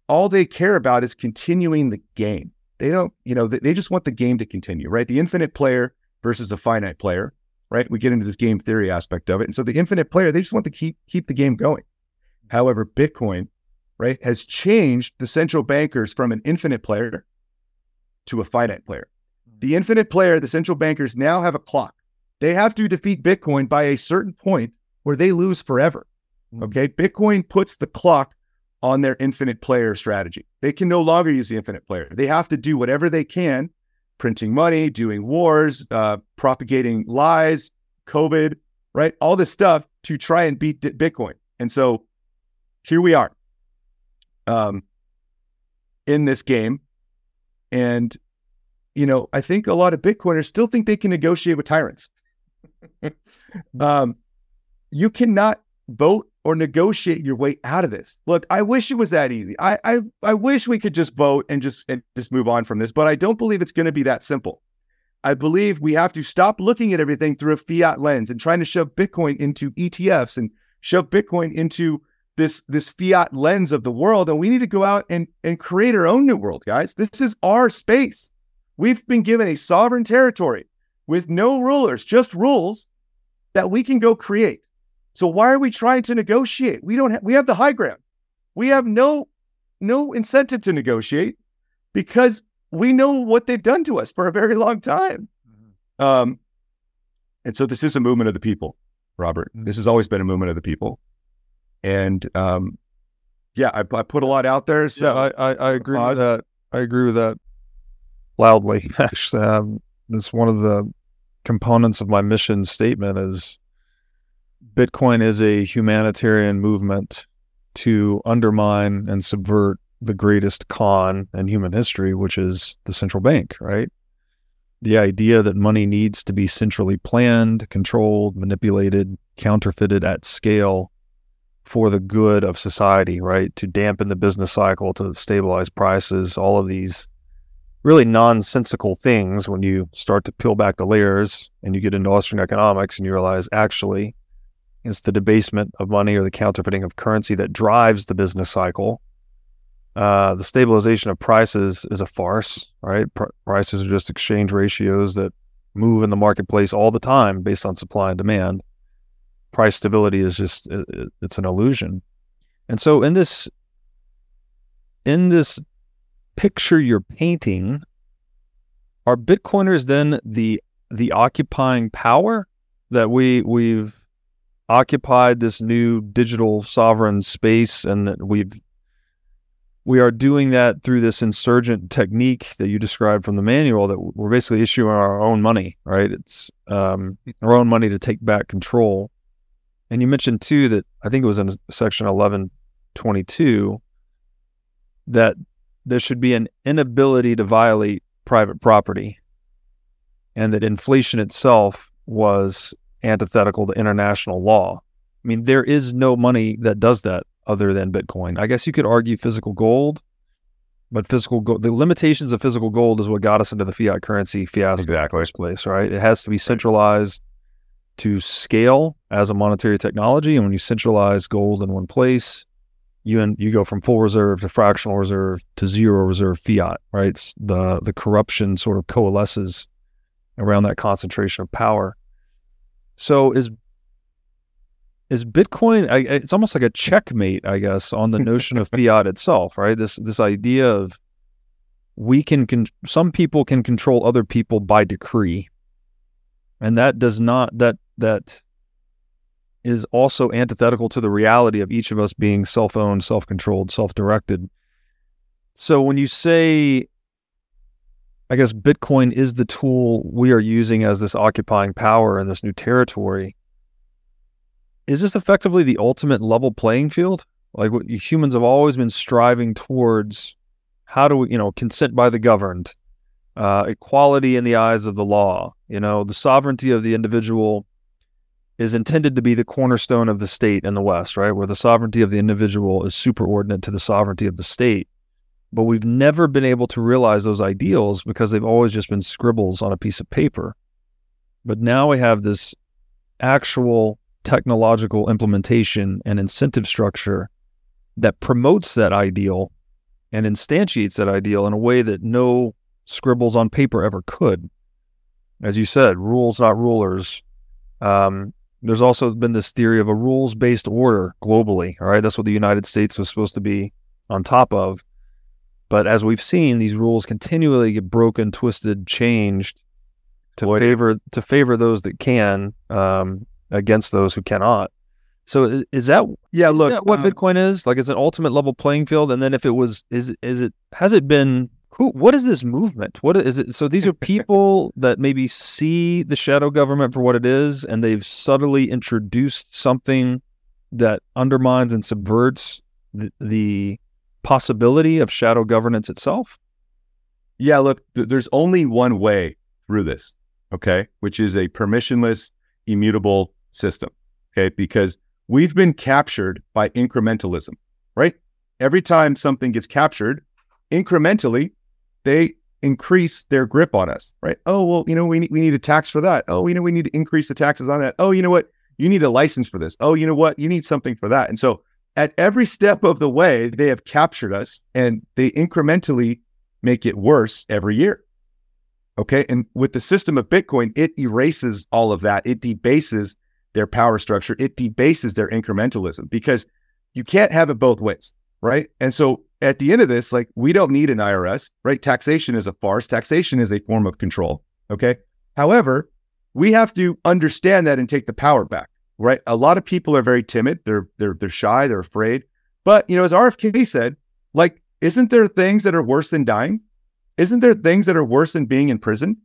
all they care about is continuing the game. They don't, you know, they just want the game to continue, right? The infinite player versus the finite player, right? We get into this game theory aspect of it. And so the infinite player, they just want to keep keep the game going. However, Bitcoin, right, has changed the central bankers from an infinite player to a finite player. Hmm. The infinite player, the central bankers now have a clock. They have to defeat Bitcoin by a certain point where they lose forever. Mm. Okay. Bitcoin puts the clock on their infinite player strategy. They can no longer use the infinite player. They have to do whatever they can, printing money, doing wars, uh, propagating lies, COVID, right? All this stuff to try and beat Bitcoin. And so here we are um, in this game. And, you know, I think a lot of Bitcoiners still think they can negotiate with tyrants. um, you cannot vote or negotiate your way out of this. Look, I wish it was that easy. I I, I wish we could just vote and just and just move on from this, but I don't believe it's going to be that simple. I believe we have to stop looking at everything through a fiat lens and trying to shove Bitcoin into ETFs and shove Bitcoin into this this fiat lens of the world and we need to go out and and create our own new world, guys. This is our space. We've been given a sovereign territory with no rulers, just rules that we can go create. So why are we trying to negotiate? We don't. Ha- we have the high ground. We have no no incentive to negotiate because we know what they've done to us for a very long time. Mm-hmm. Um, and so this is a movement of the people, Robert. Mm-hmm. This has always been a movement of the people, and um, yeah, I, I, put a lot out there. So yeah, I, I, I, agree with that. I agree with that loudly. Um, that's one of the components of my mission statement is Bitcoin is a humanitarian movement to undermine and subvert the greatest con in human history, which is the central bank, right? The idea that money needs to be centrally planned, controlled, manipulated, counterfeited at scale for the good of society, right? To dampen the business cycle, to stabilize prices, all of these really nonsensical things when you start to peel back the layers and you get into Austrian economics and you realize actually it's the debasement of money or the counterfeiting of currency that drives the business cycle. Uh, the stabilization of prices is a farce, right? Pr- prices are just exchange ratios that move in the marketplace all the time based on supply and demand. Price stability is just it, it's an illusion. And so in this in this picture you're painting, are Bitcoiners then the the occupying power that we we've occupied this new digital sovereign space and that we've we are doing that through this insurgent technique that you described from the manual that we're basically issuing our own money right? It's um, our own money to take back control. And you mentioned too that i think it was in section 1122 that there should be an inability to violate private property and that inflation itself was antithetical to international law. I mean, there is no money that does that other than Bitcoin. I guess you could argue physical gold, but physical gold, the limitations of physical gold is what got us into the fiat currency fiasco exactly. in the first place, right? It has to be centralized to scale as a monetary technology. And when you centralize gold in one place, you and you go from full reserve to fractional reserve to zero reserve fiat, right? It's the the corruption sort of coalesces around that concentration of power. So is is Bitcoin? I, it's almost like a checkmate, I guess, on the notion of fiat itself, right? This this idea of we can, con- some people can control other people by decree, and that does not that that is also antithetical to the reality of each of us being self-owned, self-controlled, self-directed. So when you say I guess Bitcoin is the tool we are using as this occupying power in this new territory. Is this effectively the ultimate level playing field? Like what humans have always been striving towards how do we, you know, consent by the governed, uh, equality in the eyes of the law, you know, the sovereignty of the individual is intended to be the cornerstone of the state in the West, right? Where the sovereignty of the individual is superordinate to the sovereignty of the state. But we've never been able to realize those ideals because they've always just been scribbles on a piece of paper. But now we have this actual technological implementation and incentive structure that promotes that ideal and instantiates that ideal in a way that no scribbles on paper ever could. As you said, rules, not rulers. Um, there's also been this theory of a rules based order globally. All right. That's what the United States was supposed to be on top of. But as we've seen, these rules continually get broken, twisted, changed to favor to favor those that can um, against those who cannot. So is that yeah? Look, that what um, Bitcoin is like. It's an ultimate level playing field. And then if it was, is is it has it been who? What is this movement? What is it? So these are people that maybe see the shadow government for what it is, and they've subtly introduced something that undermines and subverts the, the possibility of shadow governance itself? Yeah, look, th- there's only one way through this, okay, which is a permissionless, immutable system, okay, because we've been captured by incrementalism, right? Every time something gets captured, incrementally, they increase their grip on us, right? Oh, well, you know, we need, we need a tax for that. Oh, you know, we need to increase the taxes on that. Oh, you know what? You need a license for this. Oh, you know what? You need something for that. And so at every step of the way, they have captured us and they incrementally make it worse every year. Okay. And with the system of Bitcoin, it erases all of that. It debases their power structure, it debases their incrementalism because you can't have it both ways. Right. And so at the end of this, like we don't need an IRS, right? Taxation is a farce, taxation is a form of control. Okay. However, we have to understand that and take the power back right? A lot of people are very timid. They're they're they're shy. They're afraid. But you know, as RFK said, like, isn't there things that are worse than dying? Isn't there things that are worse than being in prison?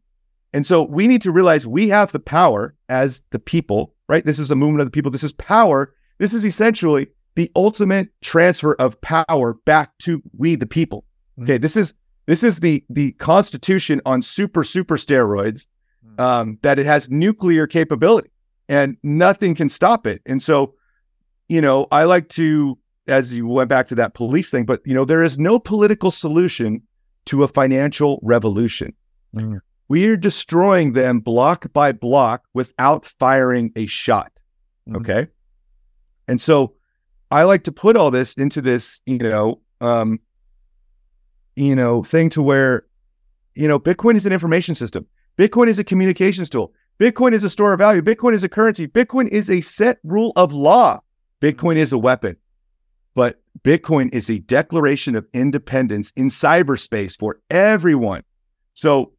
And so we need to realize we have the power as the people, right? This is a movement of the people. This is power. This is essentially the ultimate transfer of power back to we the people. Mm-hmm. Okay, this is this is the the Constitution on super super steroids. Mm. Um, that it has nuclear capability and nothing can stop it. And so, you know, I like to, as you went back to that police thing, but, you know, there is no political solution to a financial revolution. Mm. We are destroying them block by block without firing a shot. Mm. Okay. And so I like to put all this into this, you know, um, you know, thing to where, you know, Bitcoin is an information system. Bitcoin is a communications tool. Bitcoin is a store of value. Bitcoin is a currency. Bitcoin is a set rule of law. Bitcoin is a weapon. But Bitcoin is a declaration of independence in cyberspace for everyone. So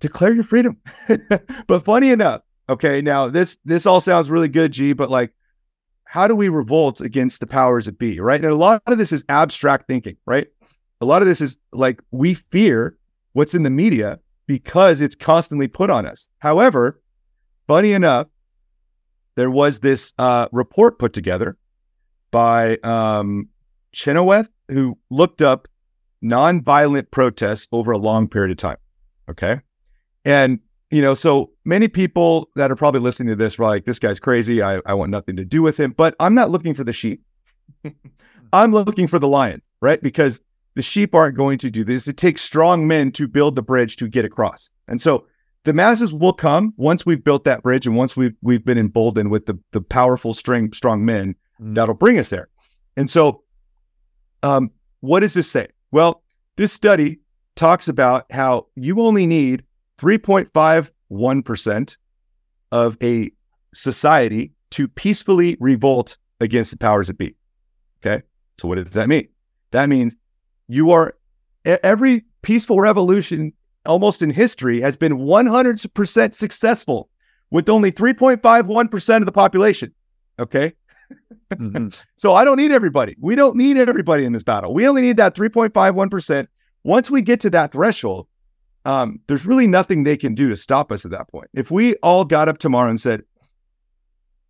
declare your freedom. but funny enough, okay, now this this all sounds really good, G, but like how do we revolt against the powers that be, right? And a lot of this is abstract thinking, right? A lot of this is like we fear what's in the media because it's constantly put on us. However, funny enough, there was this uh, report put together by um, Chenoweth who looked up nonviolent protests over a long period of time. Okay. And, you know, so many people that are probably listening to this are like, this guy's crazy. I, I want nothing to do with him. But I'm not looking for the sheep. I'm looking for the lions, right? Because the sheep aren't going to do this. It takes strong men to build the bridge to get across. And so the masses will come once we've built that bridge and once we've we've been emboldened with the the powerful string strong men mm. that'll bring us there. And so um, what does this say? Well, this study talks about how you only need 3.51% of a society to peacefully revolt against the powers that be. Okay. So what does that mean? That means you are every peaceful revolution almost in history has been 100% successful with only 3.51% of the population. Okay. mm-hmm. So I don't need everybody. We don't need everybody in this battle. We only need that 3.51%. Once we get to that threshold, um, there's really nothing they can do to stop us at that point. If we all got up tomorrow and said,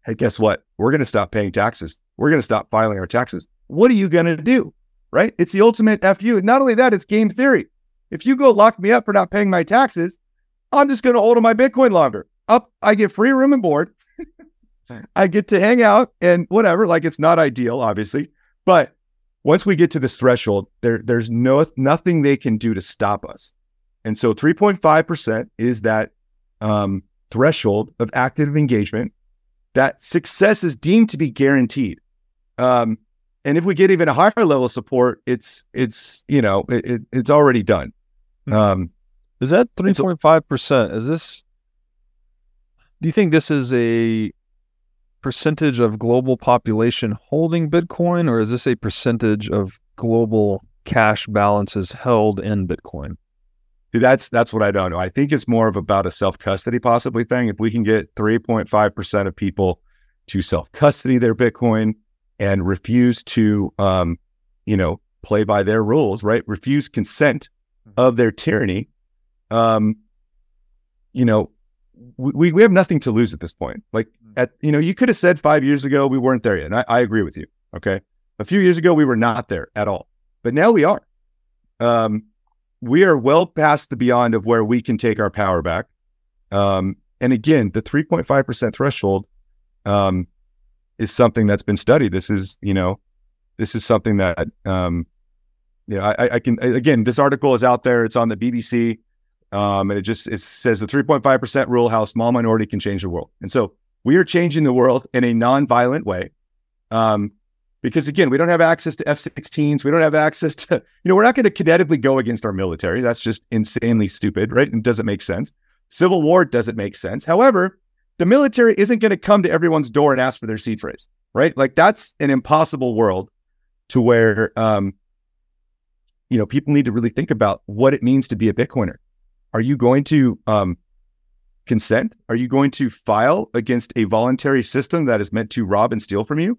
hey, guess what? We're going to stop paying taxes. We're going to stop filing our taxes. What are you going to do? Right? It's the ultimate FU. Not only that, it's game theory. If you go lock me up for not paying my taxes, I'm just going to hold on my Bitcoin longer. Up, I get free room and board. I get to hang out and whatever. Like it's not ideal, obviously, but once we get to this threshold, there there's no nothing they can do to stop us. And so 3.5% is that um, threshold of active engagement that success is deemed to be guaranteed. Um, and if we get even a higher level of support, it's it's you know it, it, it's already done. Hmm. Um, is that three point five percent? Is this? Do you think this is a percentage of global population holding Bitcoin, or is this a percentage of global cash balances held in Bitcoin? See, that's that's what I don't know. I think it's more of about a self custody possibly thing. If we can get 3.5% of people to self custody their Bitcoin and refuse to, um, you know, play by their rules, right? Refuse consent mm-hmm. of their tyranny. Um, you know, we, we have nothing to lose at this point. Like mm-hmm. at, you know, you could have said five years ago we weren't there yet. And I, I agree with you. Okay. A few years ago, we were not there at all, but now we are. Um, we are well past the beyond of where we can take our power back. Um, and again, the 3.5% threshold um, is something that's been studied. This is, you know, this is something that, um, you know, I, I can, again, this article is out there. It's on the BBC. Um, and it just it says the 3.5% rule how a small minority can change the world. And so we are changing the world in a non-violent way. Um, because again, we don't have access to F-16s. We don't have access to, you know, we're not going to kinetically go against our military. That's just insanely stupid, right? And doesn't make sense. Civil war doesn't make sense. However, the military isn't going to come to everyone's door and ask for their seed phrase, right? Like that's an impossible world to where, um, you know, people need to really think about what it means to be a Bitcoiner. Are you going to um, consent? Are you going to file against a voluntary system that is meant to rob and steal from you?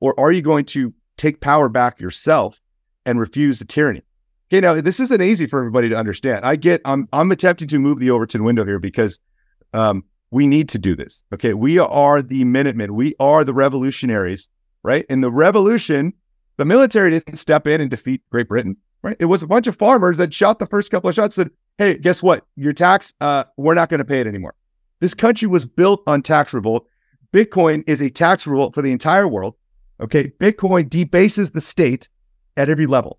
Or are you going to take power back yourself and refuse the tyranny? Okay, now this isn't easy for everybody to understand. I get I'm I'm attempting to move the Overton window here because um, we need to do this. Okay, we are the Minutemen, we are the revolutionaries, right? In the revolution, the military didn't step in and defeat Great Britain, right? It was a bunch of farmers that shot the first couple of shots. And said, "Hey, guess what? Your tax, uh, we're not going to pay it anymore." This country was built on tax revolt. Bitcoin is a tax revolt for the entire world. Okay. Bitcoin debases the state at every level.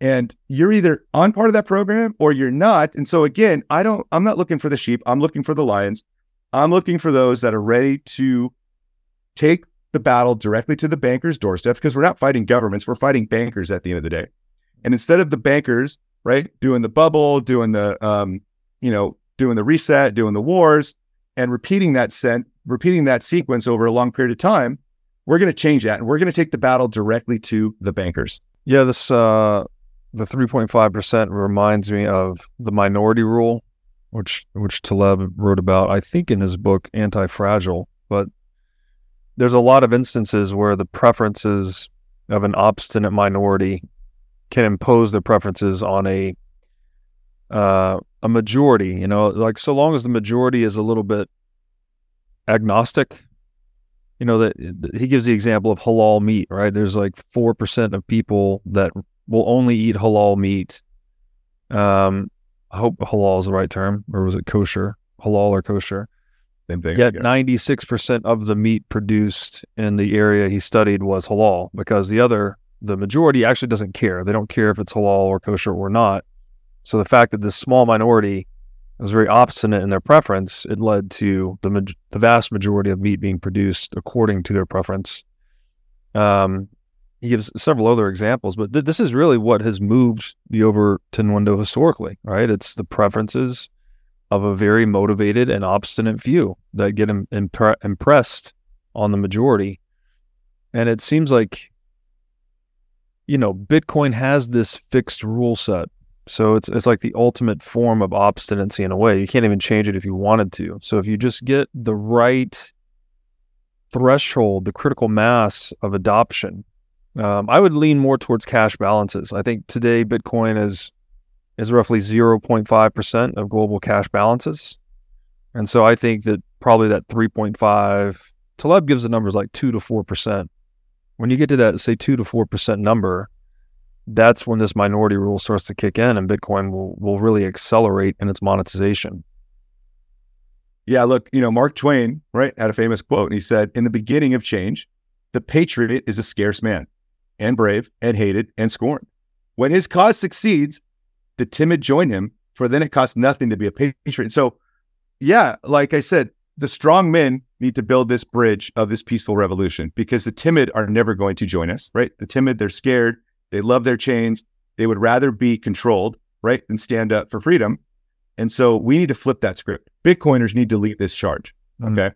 And you're either on part of that program or you're not. And so again, I don't, I'm not looking for the sheep. I'm looking for the lions. I'm looking for those that are ready to take the battle directly to the bankers' doorsteps because we're not fighting governments, we're fighting bankers at the end of the day. And instead of the bankers, right, doing the bubble, doing the um, you know, doing the reset, doing the wars, and repeating that sent, repeating that sequence over a long period of time, we're going to change that, and we're going to take the battle directly to the bankers. Yeah, this uh, the three point five percent reminds me of the minority rule, which which Taleb wrote about, I think, in his book Anti Fragile. But there's a lot of instances where the preferences of an obstinate minority can impose their preferences on a uh, a majority. You know, like so long as the majority is a little bit agnostic you know that he gives the example of halal meat right? There's like 4% of people that will only eat halal meat. Um i hope halal is the right term or was it kosher? Halal or kosher? Same thing yet 96% of the meat produced in the area he studied was halal because the other the majority actually doesn't care. They don't care if it's halal or kosher or not. So the fact that this small minority was very obstinate in their preference, it led to the ma- the vast majority of meat being produced according to their preference. Um, he gives several other examples, but th- this is really what has moved the Overton window historically, right? It's the preferences of a very motivated and obstinate few that get Im- impre- impressed on the majority. And it seems like, you know, Bitcoin has this fixed rule set. So it's it's like the ultimate form of obstinacy in a way. You can't even change it if you wanted to. So if you just get the right threshold, the critical mass of adoption, um, I would lean more towards cash balances. I think today Bitcoin is is roughly 0.5% of global cash balances. And so I think that probably that 3.5, Taleb gives the numbers like 2 to 4%. When you get to that, say, 2 to 4% number, that's when this minority rule starts to kick in and Bitcoin will, will really accelerate in its monetization. Yeah, look, you know, Mark Twain, right, had a famous quote, and he said, In the beginning of change, the patriot is a scarce man and brave and hated and scorned. When his cause succeeds, the timid join him, for then it costs nothing to be a patriot. So, yeah, like I said, the strong men need to build this bridge of this peaceful revolution because the timid are never going to join us, right? The timid, they're scared, they love their chains, they would rather be controlled, right, than stand up for freedom. And so we need to flip that script. Bitcoiners need to lead this charge. Okay.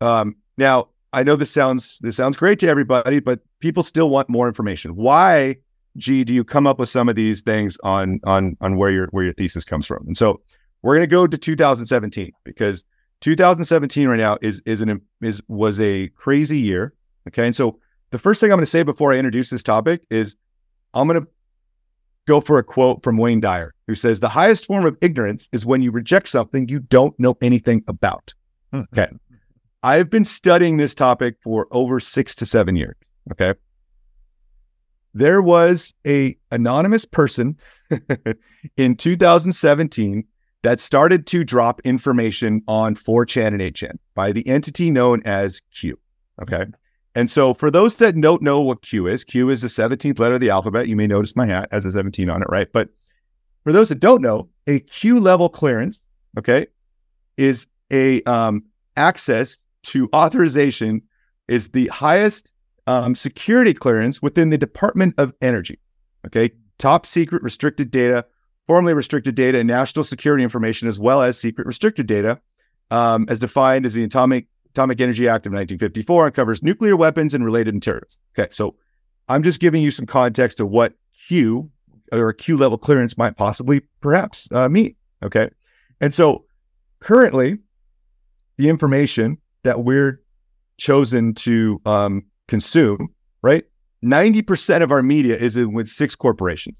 Mm-hmm. Um, now, I know this sounds this sounds great to everybody, but people still want more information. Why, G, do you come up with some of these things on on on where your where your thesis comes from? And so we're going to go to 2017 because 2017 right now is is an is was a crazy year. Okay, and so the first thing I'm going to say before I introduce this topic is I'm going to go for a quote from Wayne Dyer, who says the highest form of ignorance is when you reject something you don't know anything about. Hmm. Okay. I've been studying this topic for over six to seven years. Okay. There was a anonymous person in 2017 that started to drop information on 4chan and 8chan by the entity known as Q. Okay. And so for those that don't know what Q is, Q is the 17th letter of the alphabet. You may notice my hat has a 17 on it, right? But for those that don't know, a Q level clearance, okay, is a um, access to authorization is the highest um, security clearance within the Department of Energy. Okay, top secret restricted data, formally restricted data, and national security information, as well as secret restricted data, um, as defined as the Atomic Atomic Energy Act of 1954, and covers nuclear weapons and related materials. Okay, so I'm just giving you some context of what Q or a Q level clearance might possibly perhaps uh, mean. Okay, and so currently, the information that we're chosen to um, consume, right? 90% of our media is with six corporations.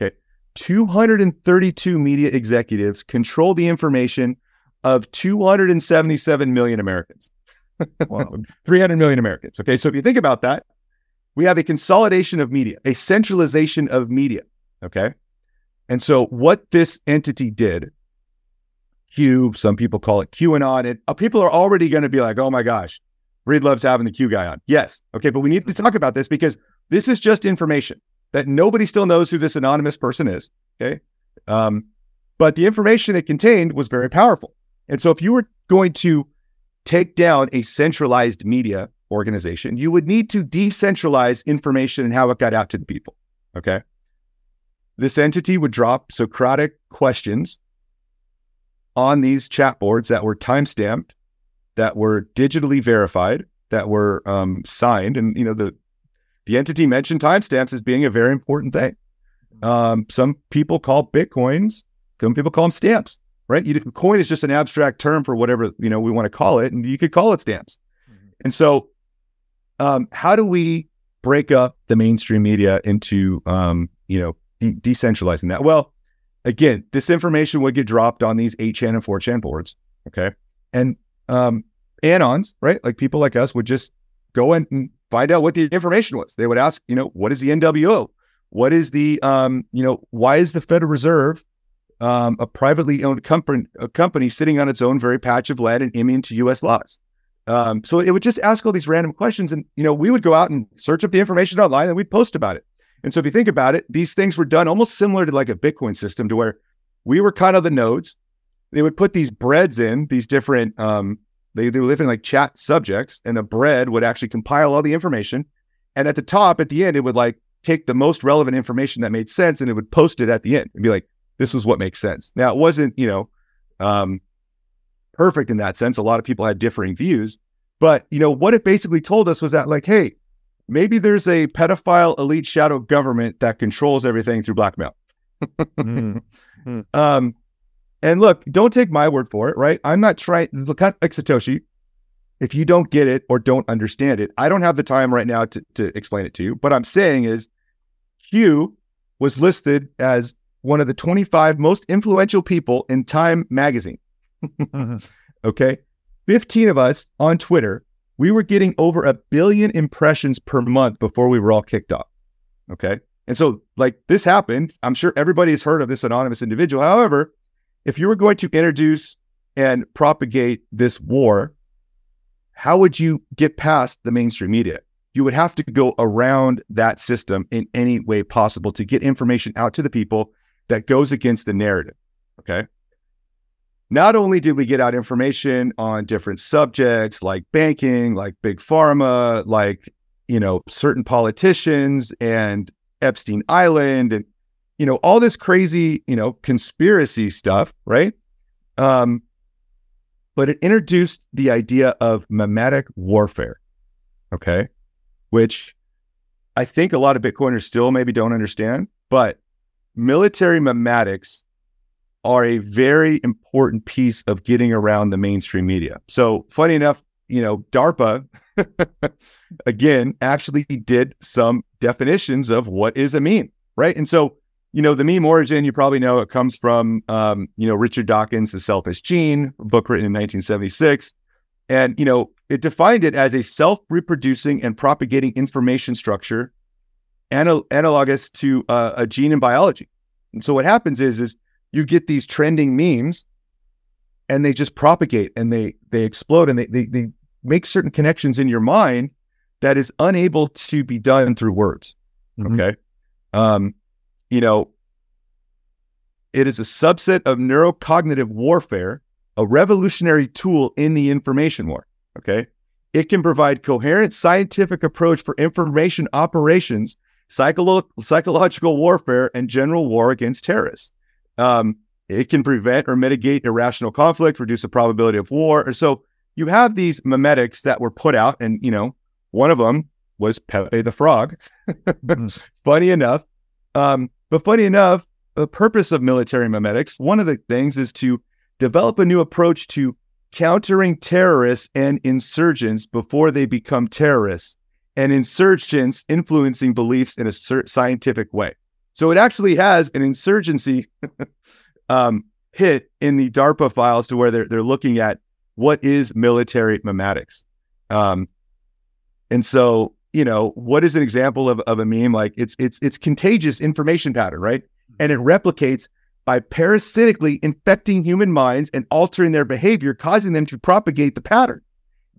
Okay. 232 media executives control the information of 277 million Americans. Wow. 300 million Americans. Okay. So if you think about that, we have a consolidation of media, a centralization of media. Okay. And so what this entity did Q. Some people call it QAnon. And uh, people are already going to be like, oh my gosh, Breedlove's having the Q guy on. Yes. Okay. But we need to talk about this because this is just information that nobody still knows who this anonymous person is. Okay. Um, but the information it contained was very powerful. And so if you were going to take down a centralized media organization, you would need to decentralize information and how it got out to the people. Okay. This entity would drop Socratic questions on these chat boards that were time stamped, that were digitally verified, that were um, signed, and you know the the entity mentioned timestamps as being a very important thing. Um, some people call bitcoins, some people call them stamps, right? You, coin is just an abstract term for whatever you know we want to call it, and you could call it stamps. Mm-hmm. And so, um, how do we break up the mainstream media into um, you know de- decentralizing that? Well, again, this information would get dropped on these 8chan and 4chan boards. Okay. And um, anons, right? Like people like us would just go and find out what the information was. They would ask, you know, what is the NWO? What is the, um, you know, why is the Federal Reserve um, a privately owned company, company sitting on its own very patch of land and immune to U.S. laws? Um, so it would just ask all these random questions, and you know, we would go out and search up the information online, and we'd post about it. And so if you think about it, these things were done almost similar to like a Bitcoin system to where we were kind of the nodes. they would put these breads in these different um they, they live in like chat subjects and a bread would actually compile all the information and at the top at the end it would like take the most relevant information that made sense and it would post it at the end and be like this is what makes sense now it wasn't you know um perfect in that sense a lot of people had differing views but you know what it basically told us was that like hey maybe there's a pedophile elite shadow government that controls everything through blackmail Mm. um, and look, don't take my word for it, right? I'm not trying. Look, like Satoshi, if you don't get it or don't understand it, I don't have the time right now to, to explain it to you. But I'm saying is, Q was listed as one of the 25 most influential people in Time magazine. Mm-hmm. okay. 15 of us on Twitter, we were getting over a billion impressions per month before we were all kicked off. Okay. And so, like, this happened. I'm sure everybody has heard of this anonymous individual. However, if you were going to introduce and propagate this war, how would you get past the mainstream media? You would have to go around that system in any way possible to get information out to the people that goes against the narrative. Okay. Not only did we get out information on different subjects like banking, like big pharma, like, you know, certain politicians and Epstein Island and you know all this crazy you know conspiracy stuff, right? Um, but it introduced the idea of memetic warfare, okay, which I think a lot of Bitcoiners still maybe don't understand, but military memetics are a very important piece of getting around the mainstream media. So, funny enough, you know, DARPA again actually did some definitions of what is a meme, right? And so, you know, the meme origin, you probably know it comes from, um, you know, Richard Dawkins' The Selfish Gene, book written in 1976. And, you know, it defined it as a self reproducing and propagating information structure anal- analogous to uh, a gene in biology. And so what happens is, is you get these trending memes and they just propagate and they they explode and they they, they make certain connections in your mind that is unable to be done through words. Mhm. Okay. Um, you know, it is a subset of neurocognitive warfare, a revolutionary tool in the information war. Okay. It can provide coherent scientific approach for information operations, psycholo- psychological warfare, and general war against terrorists. Um, it can prevent or mitigate irrational conflict, reduce the probability of war. So you have these memetics that were put out, and you know, one of them was Pepe the Frog. Mhm. funny enough, um, but funny enough, the purpose of military memetics, one of the things is to develop a new approach to countering terrorists and insurgents before they become terrorists, and insurgents influencing beliefs in a scientific way. So it actually has an insurgency um, hit in the DARPA files to where they're they're looking at what is military memetics. Um, and so, you know, what is an example of, of a meme? Like it's it's it's contagious information pattern, right? And it replicates by parasitically infecting human minds and altering their behavior, causing them to propagate the pattern.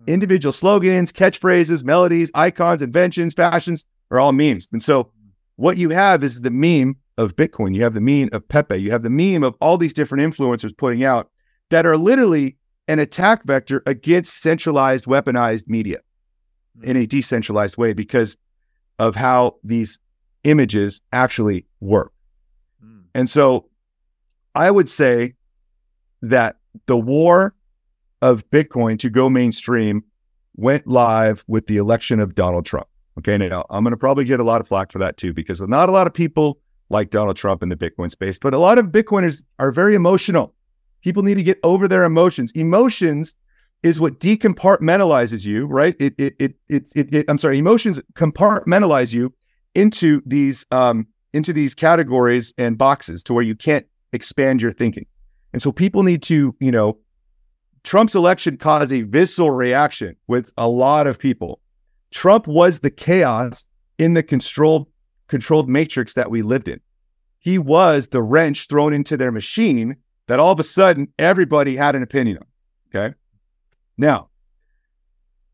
Mm-hmm. Individual slogans, catchphrases, melodies, icons, inventions, fashions are all memes. And so mm-hmm. what you have is the meme of Bitcoin. You have the meme of Pepe. You have the meme of all these different influencers putting out that are literally an attack vector against centralized, weaponized media mm-hmm. in a decentralized way because of how these images actually work. Mm. And so I would say that the war of Bitcoin to go mainstream went live with the election of Donald Trump. Okay, now I'm going to probably get a lot of flack for that too, because not a lot of people like Donald Trump in the Bitcoin space, but a lot of Bitcoiners are very emotional. People need to get over their emotions. Emotions is what decompartmentalizes you, right? It, it, it, it, it, it I'm sorry, emotions compartmentalize you into these, um, into these categories and boxes to where you can't expand your thinking. And so people need to, you know, Trump's election caused a visceral reaction with a lot of people. Trump was the chaos in the controlled controlled matrix that we lived in. He was the wrench thrown into their machine that all of a sudden everybody had an opinion on. Okay. Now,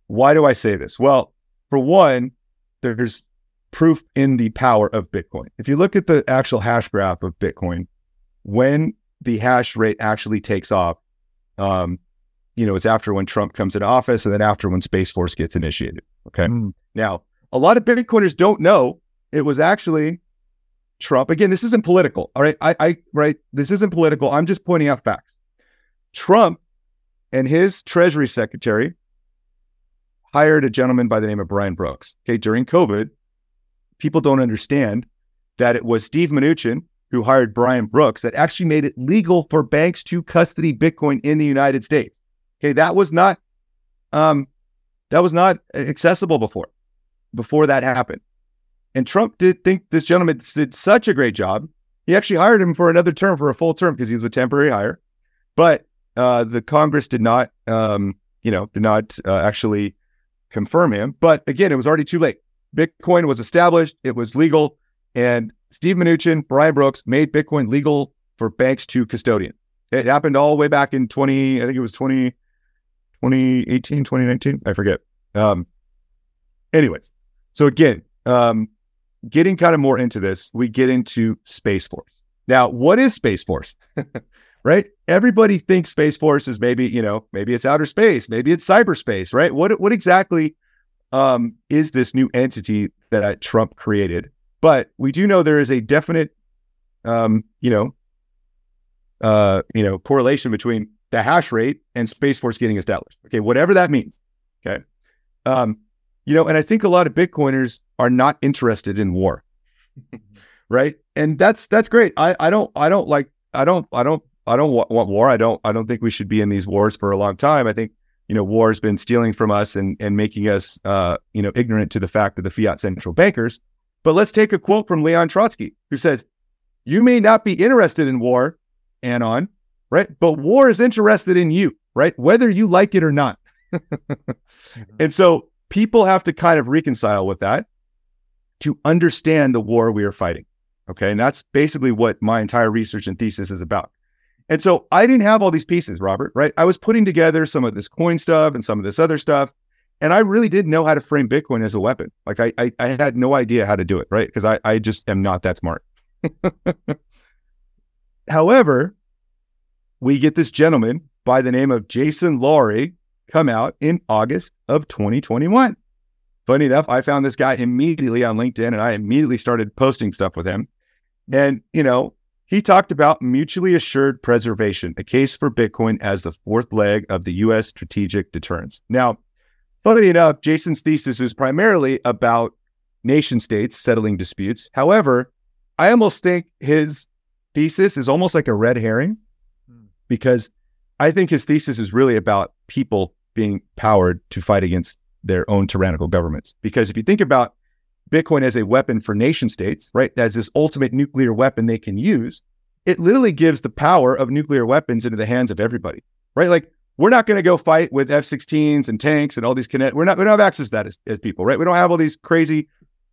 why do I say this? Well, for one, there's proof in the power of Bitcoin. If you look at the actual hash graph of Bitcoin, when the hash rate actually takes off, um, you know, it's after when Trump comes into office and then after when Space Force gets initiated. Okay. Mm. Now, a lot of Bitcoiners don't know it was actually Trump. Again, this isn't political. All right. I, I, right. This isn't political. I'm just pointing out facts. Trump and his Treasury Secretary hired a gentleman by the name of Brian Brooks. Okay. During COVID, people don't understand that it was Steve Mnuchin who hired Brian Brooks that actually made it legal for banks to custody Bitcoin in the United States. Okay. That was not, um, that was not accessible before, before that happened. And Trump did think this gentleman did such a great job. He actually hired him for another term, for a full term, because he was a temporary hire. But uh, the Congress did not, um, you know, did not uh, actually confirm him. But again, it was already too late. Bitcoin was established, it was legal, and Steve Mnuchin, Brian Brooks made Bitcoin legal for banks to custodian. It happened all the way back in 20, I think it was 20, 2018, 2019, I forget. Um, anyways, so again, um, getting kind of more into this, we get into Space Force. Now, what is Space Force? right? Everybody thinks Space Force is maybe, you know, maybe it's outer space, maybe it's cyberspace, right? What what exactly um, is this new entity that Trump created? But we do know there is a definite, um, you know, uh, you know, correlation between the hash rate and Space Force getting established. Okay, whatever that means. Okay, um, you know, and I think a lot of Bitcoiners are not interested in war, right? And that's that's great. I I don't I don't like I don't I don't I don't want, want war. I don't I don't think we should be in these wars for a long time. I think you know war has been stealing from us and and making us uh you know ignorant to the fact of the fiat central bankers. But let's take a quote from Leon Trotsky, who says, "You may not be interested in war, Anon, right? But war is interested in you, right? Whether you like it or not." And so people have to kind of reconcile with that to understand the war we are fighting. Okay. And that's basically what my entire research and thesis is about. And so I didn't have all these pieces, Robert, right? I was putting together some of this coin stuff and some of this other stuff. And I really didn't know how to frame Bitcoin as a weapon. Like I I, I had no idea how to do it, right? Because I, I just am not that smart. However, we get this gentleman by the name of Jason Lowery come out in August of 2021. Funny enough, I found this guy immediately on LinkedIn and I immediately started posting stuff with him. And, you know, he talked about mutually assured preservation, a case for Bitcoin as the fourth leg of the US strategic deterrence. Now, funny enough, Jason's thesis is primarily about nation states settling disputes. However, I almost think his thesis is almost like a red herring. Because I think his thesis is really about people being powered to fight against their own tyrannical governments. Because if you think about Bitcoin as a weapon for nation states, right, as this ultimate nuclear weapon they can use, it literally gives the power of nuclear weapons into the hands of everybody, right? Like we're not going to go fight with F-16s and tanks and all these kinetic. We're not. We don't have access to that as, as people, right? We don't have all these crazy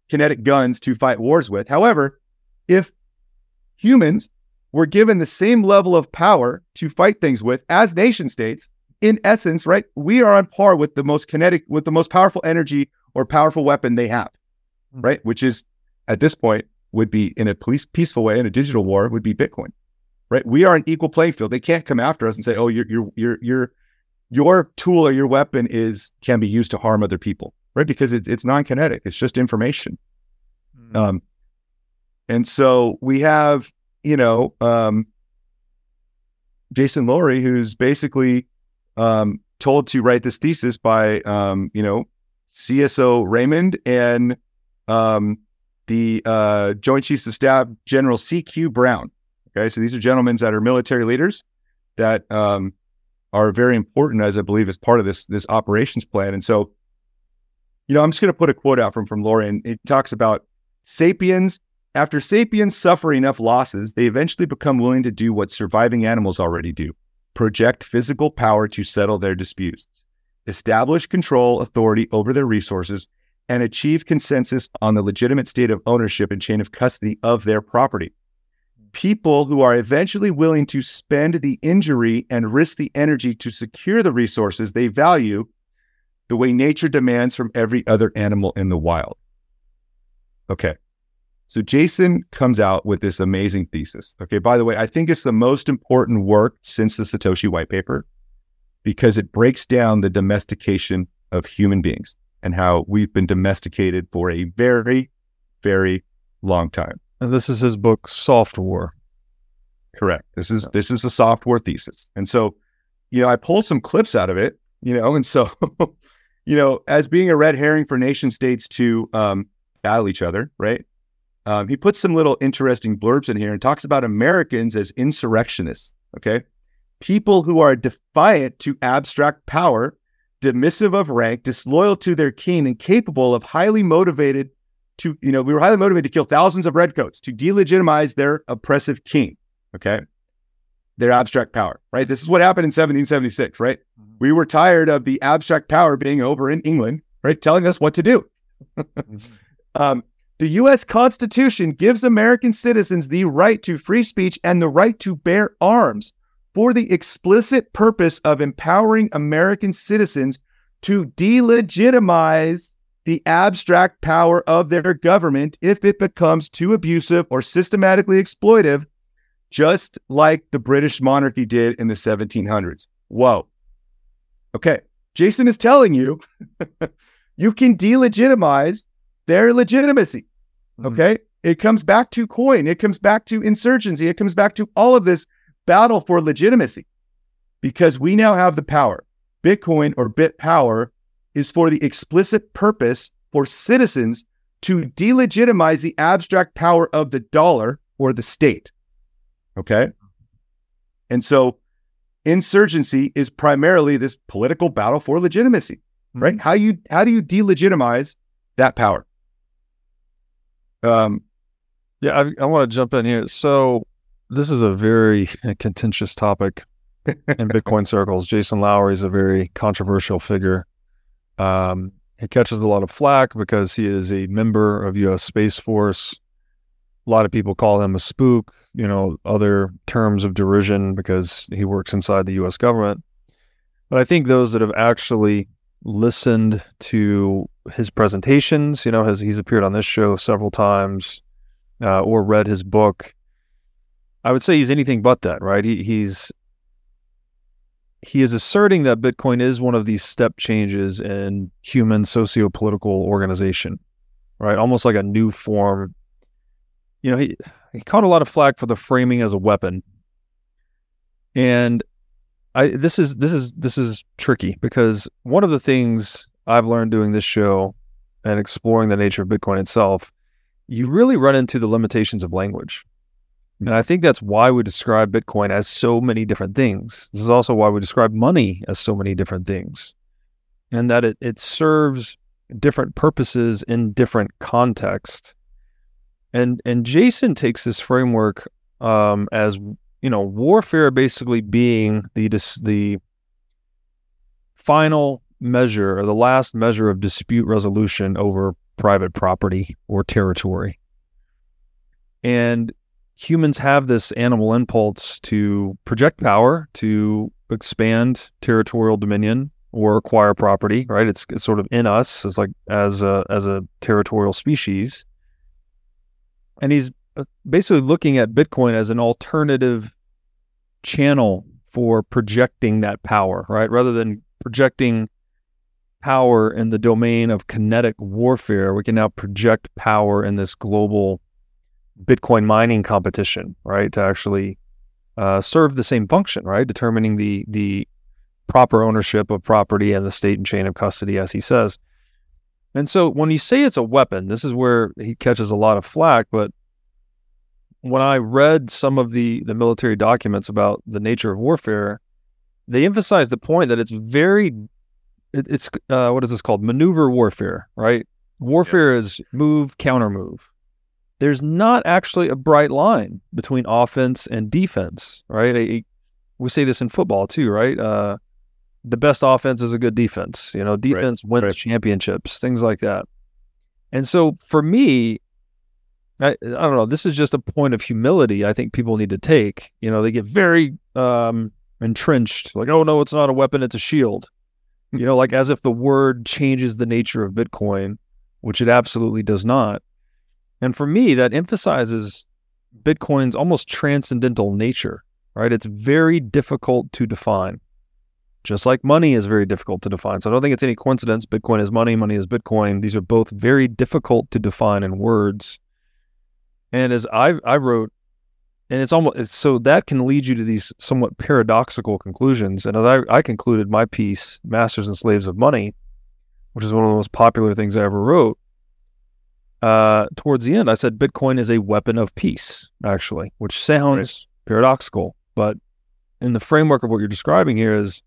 kinetic guns to fight wars with. However, if humans were given the same level of power to fight things with as nation states, in essence, right, we are on par with the most kinetic, with the most powerful energy or powerful weapon they have, mm-hmm. right? Which is at this point would be in a police, peaceful way in a digital war would be Bitcoin, right? We are an equal playing field. They can't come after us and say, "Oh, your your your your your tool or your weapon is can be used to harm other people," right? Because it's it's non-kinetic. It's just information. Mm-hmm. Um, and so we have, you know, um, Jason Lowery, who's basically um, told to write this thesis by, um, you know, CSO Raymond and um, the uh, Joint Chiefs of Staff General C.Q. Brown. Okay, so these are gentlemen that are military leaders that um, are very important, as I believe, as part of this this operations plan. And so, you know, I'm just going to put a quote out from from Lowery, and it talks about sapiens. After sapiens suffer enough losses, they eventually become willing to do what surviving animals already do: project physical power to settle their disputes, establish control authority over their resources, and achieve consensus on the legitimate state of ownership and chain of custody of their property. People who are eventually willing to spend the injury and risk the energy to secure the resources they value the way nature demands from every other animal in the wild. Okay. So Jason comes out with this amazing thesis. Okay, by the way, I think it's the most important work since the Satoshi white paper because it breaks down the domestication of human beings and how we've been domesticated for a very, very long time. And this is his book, Soft War. Correct. This is this is a soft war thesis. And so, you know, I pulled some clips out of it, you know, and so, you know, as being a red herring for nation states to um, battle each other, right? Um, he puts some little interesting blurbs in here and talks about Americans as insurrectionists. Okay. People who are defiant to abstract power, dismissive of rank, disloyal to their king, and capable of highly motivated to, you know, we were highly motivated to kill thousands of redcoats to delegitimize their oppressive king. Okay. Their abstract power, right? This is what happened in 1776, right? Mm-hmm. We were tired of the abstract power being over in England, right? Telling us what to do. mm-hmm. um, the U.S. Constitution gives American citizens the right to free speech and the right to bear arms for the explicit purpose of empowering American citizens to delegitimize the abstract power of their government if it becomes too abusive or systematically exploitive, just like the British monarchy did in the 1700s. Whoa. Okay. Jason is telling you you can delegitimize their legitimacy. Mm-hmm. Okay. It comes back to coin. It comes back to insurgency. It comes back to all of this battle for legitimacy because we now have the power. Bitcoin or bit power is for the explicit purpose for citizens to delegitimize the abstract power of the dollar or the state. Okay. And so insurgency is primarily this political battle for legitimacy, right? Mm-hmm. How you how do you delegitimize that power? Um, yeah, I, I want to jump in here. So this is a very contentious topic in Bitcoin circles. Jason Lowery is a very controversial figure. Um, he catches a lot of flack because he is a member of U.S. Space Force. A lot of people call him a spook, you know, other terms of derision because he works inside the U.S. government. But I think those that have actually listened to his presentations. You know, has he's appeared on this show several times, uh, or read his book. I would say he's anything but that, right? He, he's he is asserting that Bitcoin is one of these step changes in human socio-political organization, right? Almost like a new form. You know, he he caught a lot of flack for the framing as a weapon, and I this is this is this is tricky because one of the things I've learned doing this show and exploring the nature of Bitcoin itself, you really run into the limitations of language. And I think that's why we describe Bitcoin as so many different things. This is also why we describe money as so many different things. And that it, it serves different purposes in different contexts. And and Jason takes this framework um, as you know warfare basically being the the final measure or the last measure of dispute resolution over private property or territory. And humans have this animal impulse to project power, to expand territorial dominion or acquire property, right? It's, it's sort of in us as like as a as a territorial species. And he's uh, basically looking at Bitcoin as an alternative channel for projecting that power, right? Rather than projecting power in the domain of kinetic warfare, we can now project power in this global Bitcoin mining competition, right? To actually uh, serve the same function, right? Determining the the proper ownership of property and the state and chain of custody, as he says. And so when you say it's a weapon, this is where he catches a lot of flack. But when I read some of the the military documents about the nature of warfare, they emphasize the point that it's very it, it's uh, what is this called? Maneuver warfare, right? Warfare yes. is move, counter move. There's not actually a bright line between offense and defense, right? A, a, we say this in football too, right? Uh, the best offense is a good defense. You know, defense right. wins right. championships, things like that. And so for me, I, I don't know. This is just a point of humility. I think people need to take. You know, they get very um, entrenched, like, oh no, it's not a weapon; it's a shield you know, like as if the word changes the nature of Bitcoin, which it absolutely does not. And for me, that emphasizes Bitcoin's almost transcendental nature, right? It's very difficult to define, just like money is very difficult to define. So I don't think it's any coincidence. Bitcoin is money, money is Bitcoin. These are both very difficult to define in words. And as I, I wrote, and it's almost it's, so that can lead you to these somewhat paradoxical conclusions. And as I, I concluded my piece, Masters and Slaves of Money, which is one of the most popular things I ever wrote, uh, towards the end, I said Bitcoin is a weapon of peace, actually, which sounds right. paradoxical, but in the framework of what you're describing here is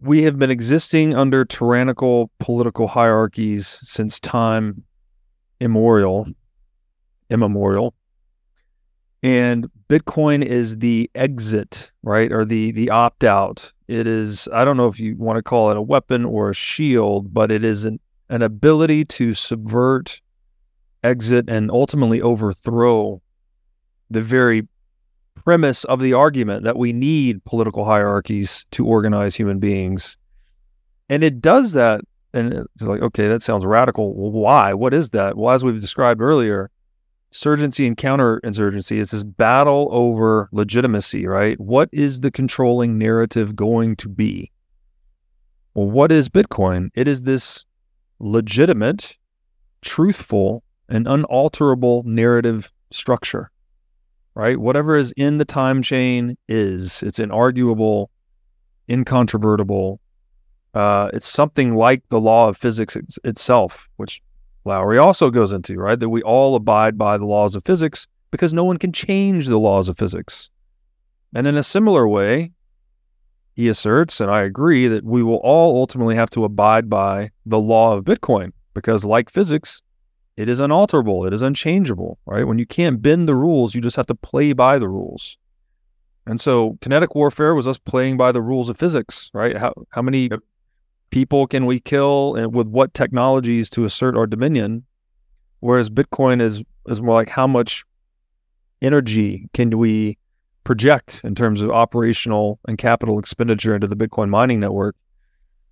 we have been existing under tyrannical political hierarchies since time immemorial, immemorial. And Bitcoin is the exit, right? Or the the opt out. It is, I don't know if you want to call it a weapon or a shield, but it is an an ability to subvert, exit, and ultimately overthrow the very premise of the argument that we need political hierarchies to organize human beings. And it does that. And it's like, okay, that sounds radical. Well, why? What is that? Well, as we've described earlier, surgency and counterinsurgency is this battle over legitimacy, right? What is the controlling narrative going to be? Well, what is Bitcoin? It is this legitimate, truthful, and unalterable narrative structure, right? Whatever is in the time chain is, it's inarguable, incontrovertible. Uh, it's something like the law of physics it's, itself, which Lowery also goes into, right? That we all abide by the laws of physics because no one can change the laws of physics. And in a similar way, he asserts, and I agree, that we will all ultimately have to abide by the law of Bitcoin because, like physics, it is unalterable, it is unchangeable, right? When you can't bend the rules, you just have to play by the rules. And so, kinetic warfare was us playing by the rules of physics, right? How how many. People can we kill, and with what technologies to assert our dominion? Whereas Bitcoin is is more like how much energy can we project in terms of operational and capital expenditure into the Bitcoin mining network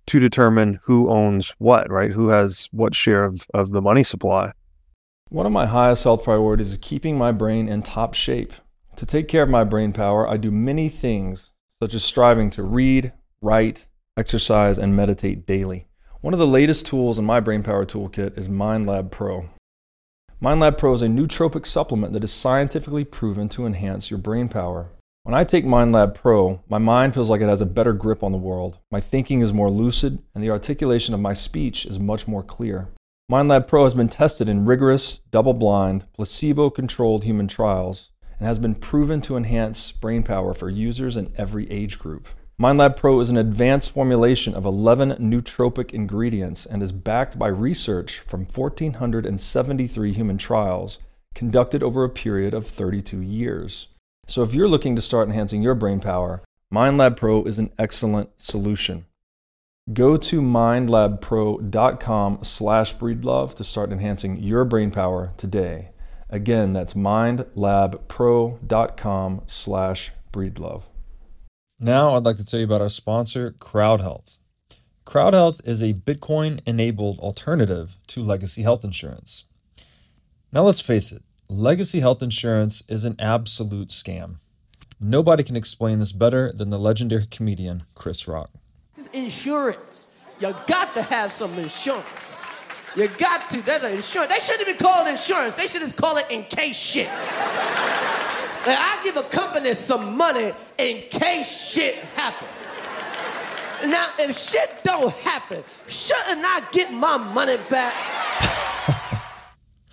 to determine who owns what, right? Who has what share of, of the money supply. One of my highest health priorities is keeping my brain in top shape. To take care of my brain power, I do many things, such as striving to read, write, exercise, and meditate daily. One of the latest tools in my brain power toolkit is MindLab Pro. MindLab Pro is a nootropic supplement that is scientifically proven to enhance your brain power. When I take MindLab Pro, my mind feels like it has a better grip on the world. My thinking is more lucid, and the articulation of my speech is much more clear. MindLab Pro has been tested in rigorous, double blind, placebo controlled human trials and has been proven to enhance brain power for users in every age group. MindLab Pro is an advanced formulation of 11 nootropic ingredients and is backed by research from 1,473 human trials conducted over a period of 32 years. So if you're looking to start enhancing your brain power, MindLab Pro is an excellent solution. Go to mindlabpro.com slash breedlove to start enhancing your brain power today. Again, that's mindlabpro.com slash breedlove. Now, I'd like to tell you about our sponsor, CrowdHealth. CrowdHealth is a Bitcoin enabled alternative to legacy health insurance. Now, let's face it, legacy health insurance is an absolute scam. Nobody can explain this better than the legendary comedian Chris Rock. Insurance. You got to have some insurance. You got to. That's an insurance. They shouldn't even call it insurance. They should just call it in case shit. And I give a company some money in case shit happens. Now, if shit don't happen, shouldn't I get my money back?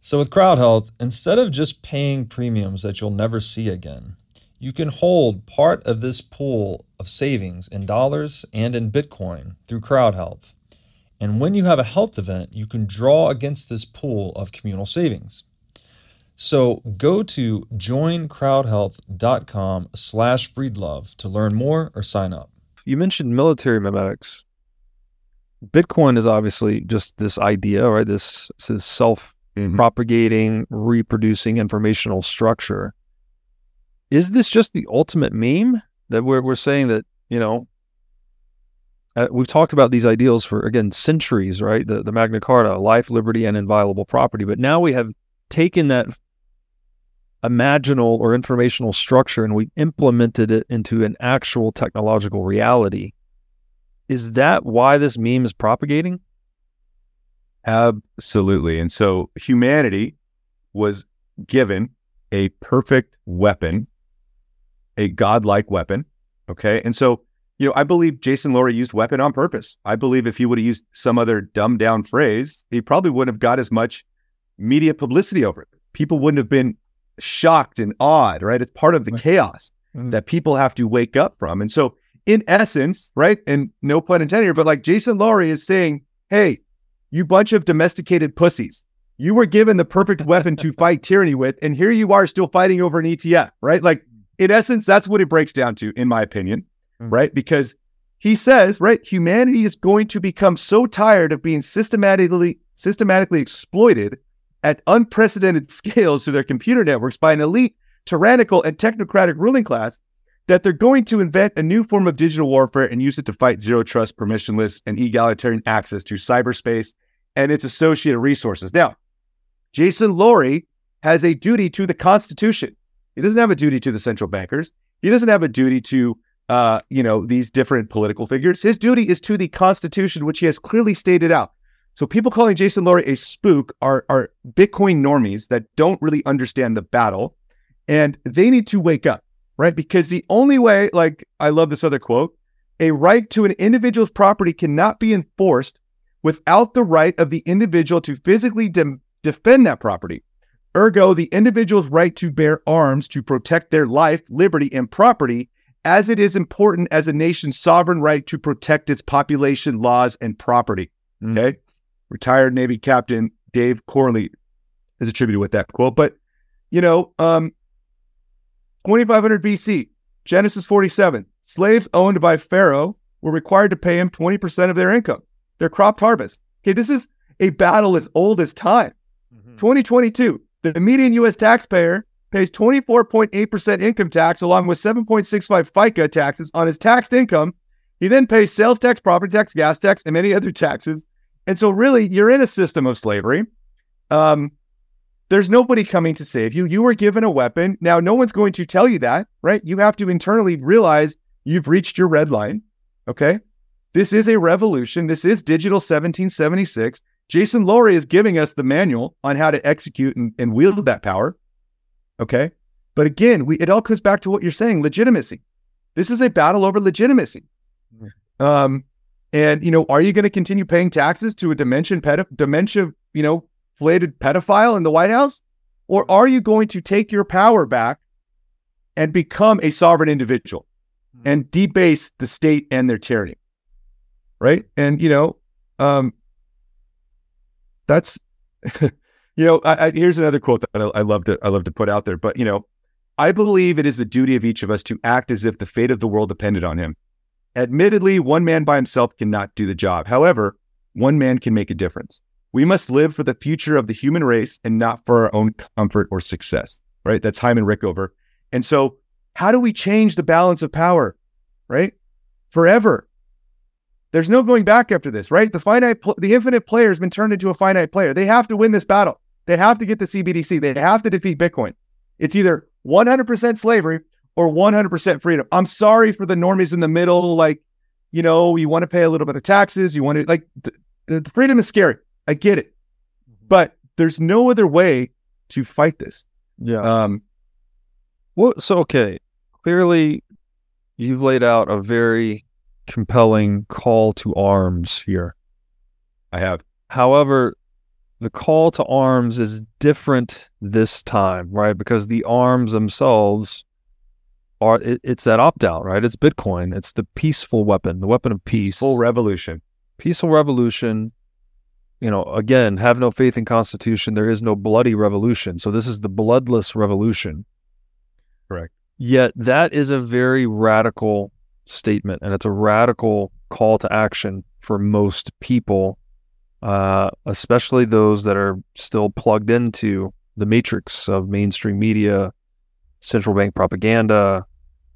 so, with CrowdHealth, instead of just paying premiums that you'll never see again, you can hold part of this pool of savings in dollars and in Bitcoin through CrowdHealth. And when you have a health event, you can draw against this pool of communal savings. So go to joincrowdhealth.com slash breedlove to learn more or sign up. You mentioned military memetics. Bitcoin is obviously just this idea, right? This, this self propagating, mm-hmm. reproducing informational structure. Is this just the ultimate meme that we're, we're saying that, you know, uh, we've talked about these ideals for again centuries, right? The the Magna Carta, life, liberty, and inviolable property. But now we have taken that imaginal or informational structure and we implemented it into an actual technological reality. Is that why this meme is propagating? Absolutely. And so humanity was given a perfect weapon, a godlike weapon. Okay. And so you know, I believe Jason Lowery used weapon on purpose. I believe if he would have used some other dumbed down phrase, he probably wouldn't have got as much media publicity over it. People wouldn't have been shocked and awed, right? It's part of the chaos mm-hmm. that people have to wake up from. And so, in essence, right, and no pun intended here, but like Jason Lowery is saying, hey, you bunch of domesticated pussies, you were given the perfect weapon to fight tyranny with, and here you are still fighting over an ETF, right? Like, in essence, that's what it breaks down to, in my opinion mm-hmm. right? Because he says, right, humanity is going to become so tired of being systematically systematically exploited at unprecedented scales to their computer networks by an elite, tyrannical, and technocratic ruling class that they're going to invent a new form of digital warfare and use it to fight zero trust, permissionless, and egalitarian access to cyberspace and its associated resources. Now, Jason Lowery has a duty to the Constitution. He doesn't have a duty to the central bankers. He doesn't have a duty to uh, you know, these different political figures. His duty is to the Constitution, which he has clearly stated out. So people calling Jason Lowery a spook are are Bitcoin normies that don't really understand the battle, and they need to wake up, right? Because the only way, like I love this other quote, a right to an individual's property cannot be enforced without the right of the individual to physically de- defend that property. Ergo, the individual's right to bear arms to protect their life, liberty, and property as it is important as a nation's sovereign right to protect its population, laws, and property. Mm. Okay. Retired Navy Captain Dave Corley is attributed with that quote. But, you know, um, 2500 BC, Genesis 47, slaves owned by Pharaoh were required to pay him 20% of their income, their cropped harvest. Okay. This is a battle as old as time. Mm-hmm. 2022, the median U.S. taxpayer pays 24.8% income tax along with 7.65 FICA taxes on his taxed income. He then pays sales tax, property tax, gas tax, and many other taxes. And so, really, you're in a system of slavery. Um, there's nobody coming to save you. You were given a weapon. Now, no one's going to tell you that, right? You have to internally realize you've reached your red line. Okay. This is a revolution. This is digital 1776. Jason Lowery is giving us the manual on how to execute and, and wield that power. Okay. But again, we it all comes back to what you're saying, legitimacy. This is a battle over legitimacy. Um, and you know, are you going to continue paying taxes to a dementia dementia, you know, flated pedophile in the White House? Or are you going to take your power back and become a sovereign individual mm-hmm. and debase the state and their tyranny? Right. And you know, um, that's You know, I, I, here's another quote that I, I love to I love to put out there. But you know, I believe it is the duty of each of us to act as if the fate of the world depended on him. Admittedly, one man by himself cannot do the job. However, one man can make a difference. We must live for the future of the human race and not for our own comfort or success. Right? That's Hyman Rickover. And so, how do we change the balance of power? Right? Forever. There's no going back after this, right? The finite, pl- the infinite player has been turned into a finite player. They have to win this battle. They have to get the CBDC. They have to defeat Bitcoin. It's either 100% slavery or 100% freedom. I'm sorry for the normies in the middle. Like, you know, you want to pay a little bit of taxes. You want to, like, the, the freedom is scary. I get it. Mm-hmm. But there's no other way to fight this. Yeah. Um, well, so, okay. Clearly, you've laid out a very compelling call to arms here. I have. However, the call to arms is different this time, right? Because the arms themselves are it, it's that opt out, right? It's Bitcoin. It's the peaceful weapon, the weapon of peace. Full revolution. Peaceful revolution. You know, again, have no faith in Constitution. There is no bloody revolution. So this is the bloodless revolution. Correct. Yet that is a very radical statement, and it's a radical call to action for most people uh, especially those that are still plugged into the matrix of mainstream media, central bank propaganda,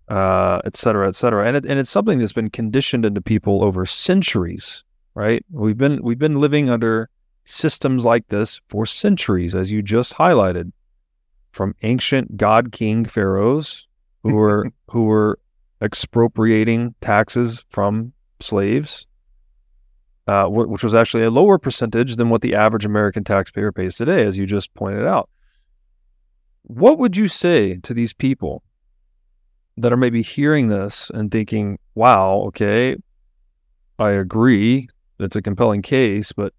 uh, et cetera, et cetera. And it, and it's something that's been conditioned into people over centuries, right? We've been we've been living under systems like this for centuries, as you just highlighted, from ancient god king pharaohs who were who were expropriating taxes from slaves, uh, which was actually a lower percentage than what the average American taxpayer pays today, as you just pointed out. What would you say to these people that are maybe hearing this and thinking, wow, okay, I agree, it's a compelling case, but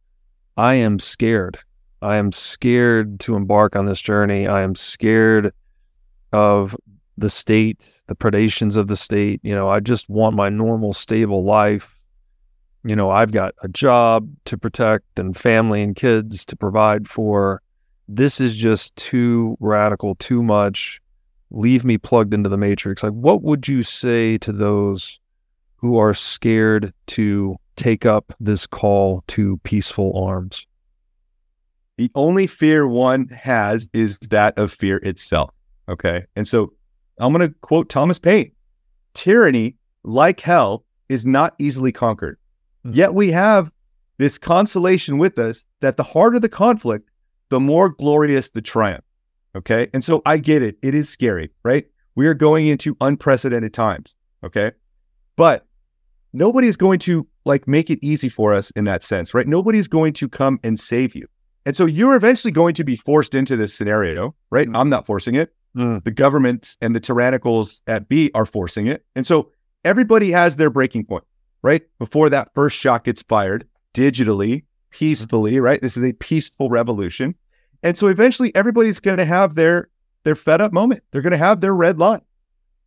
I am scared. I am scared to embark on this journey. I am scared of the state, the predations of the state. You know, I just want my normal, stable life. You know, I've got a job to protect and family and kids to provide for. This is just too radical, too much. Leave me plugged into the matrix. Like, what would you say to those who are scared to take up this call to peaceful arms? The only fear one has is that of fear itself. Okay. And so I'm going to quote Thomas Paine Tyranny, like hell, is not easily conquered. Mm-hmm. Yet we have this consolation with us that the harder the conflict, the more glorious the triumph. Okay. And so I get it. It is scary, right? We are going into unprecedented times. Okay. But nobody's going to like make it easy for us in that sense, right? Nobody's going to come and save you. And so you're eventually going to be forced into this scenario, right? Mm-hmm. I'm not forcing it. Mm. The government and the tyrannicals at B are forcing it. And so everybody has their breaking point, right? Before that first shot gets fired digitally, peacefully, right? This is a peaceful revolution. And so eventually everybody's going to have their their fed up moment. They're going to have their red line.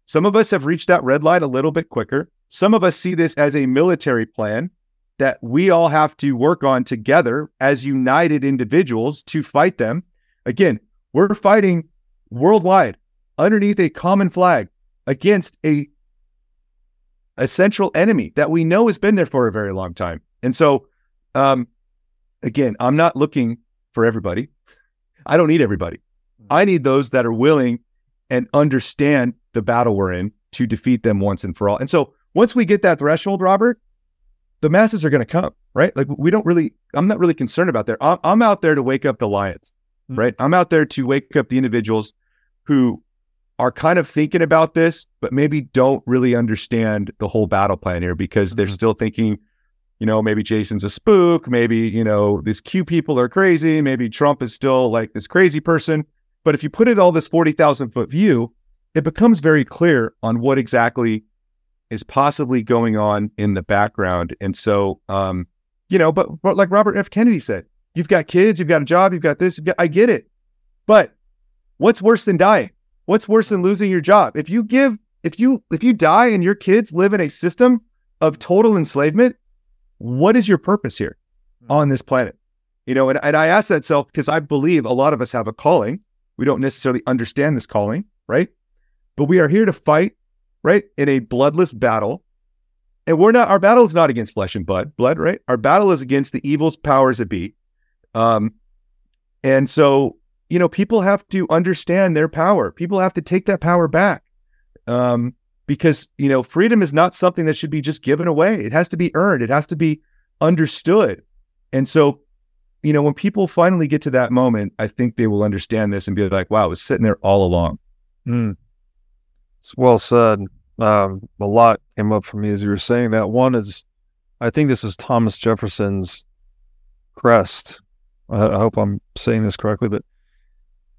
Some of us have reached that red line a little bit quicker. Some of us see this as a military plan that we all have to work on together as united individuals to fight them. Again, we're fighting worldwide underneath a common flag against a a central enemy that we know has been there for a very long time. And so, um, again, I'm not looking for everybody. I don't need everybody. Mm-hmm. I need those that are willing and understand the battle we're in to defeat them once and for all. And so, once we get that threshold, Robert, the masses are going to come, right? Like we don't really, I'm not really concerned about that. I'm, I'm out there to wake up the lions, mm-hmm. right? I'm out there to wake up the individuals who are kind of thinking about this, but maybe don't really understand the whole battle plan here because they're mm-hmm. still thinking, you know, maybe Jason's a spook. Maybe, you know, these Q people are crazy. Maybe Trump is still like this crazy person. But if you put it all this 40,000 foot view, it becomes very clear on what exactly is possibly going on in the background. And so, um, you know, but, but like Robert F. Kennedy said, you've got kids, you've got a job, you've got this, you've got, I get it. But What's worse than dying? What's worse than losing your job? If you give, if you, if you die and your kids live in a system of total enslavement, what is your purpose here mm-hmm. on this planet? You know, and, and I ask that self because I believe a lot of us have a calling. We don't necessarily understand this calling, right? But we are here to fight, right, in a bloodless battle. And we're not, our battle is not against flesh and blood, blood, right? Our battle is against the evil's powers that be. Um, and so you know, people have to understand their power. People have to take that power back. Um, because, you know, freedom is not something that should be just given away. It has to be earned, it has to be understood. And so, you know, when people finally get to that moment, I think they will understand this and be like, wow, it was sitting there all along. Mm. It's well said. Um, a lot came up for me as you were saying that. One is, I think this is Thomas Jefferson's crest. I, I hope I'm saying this correctly, but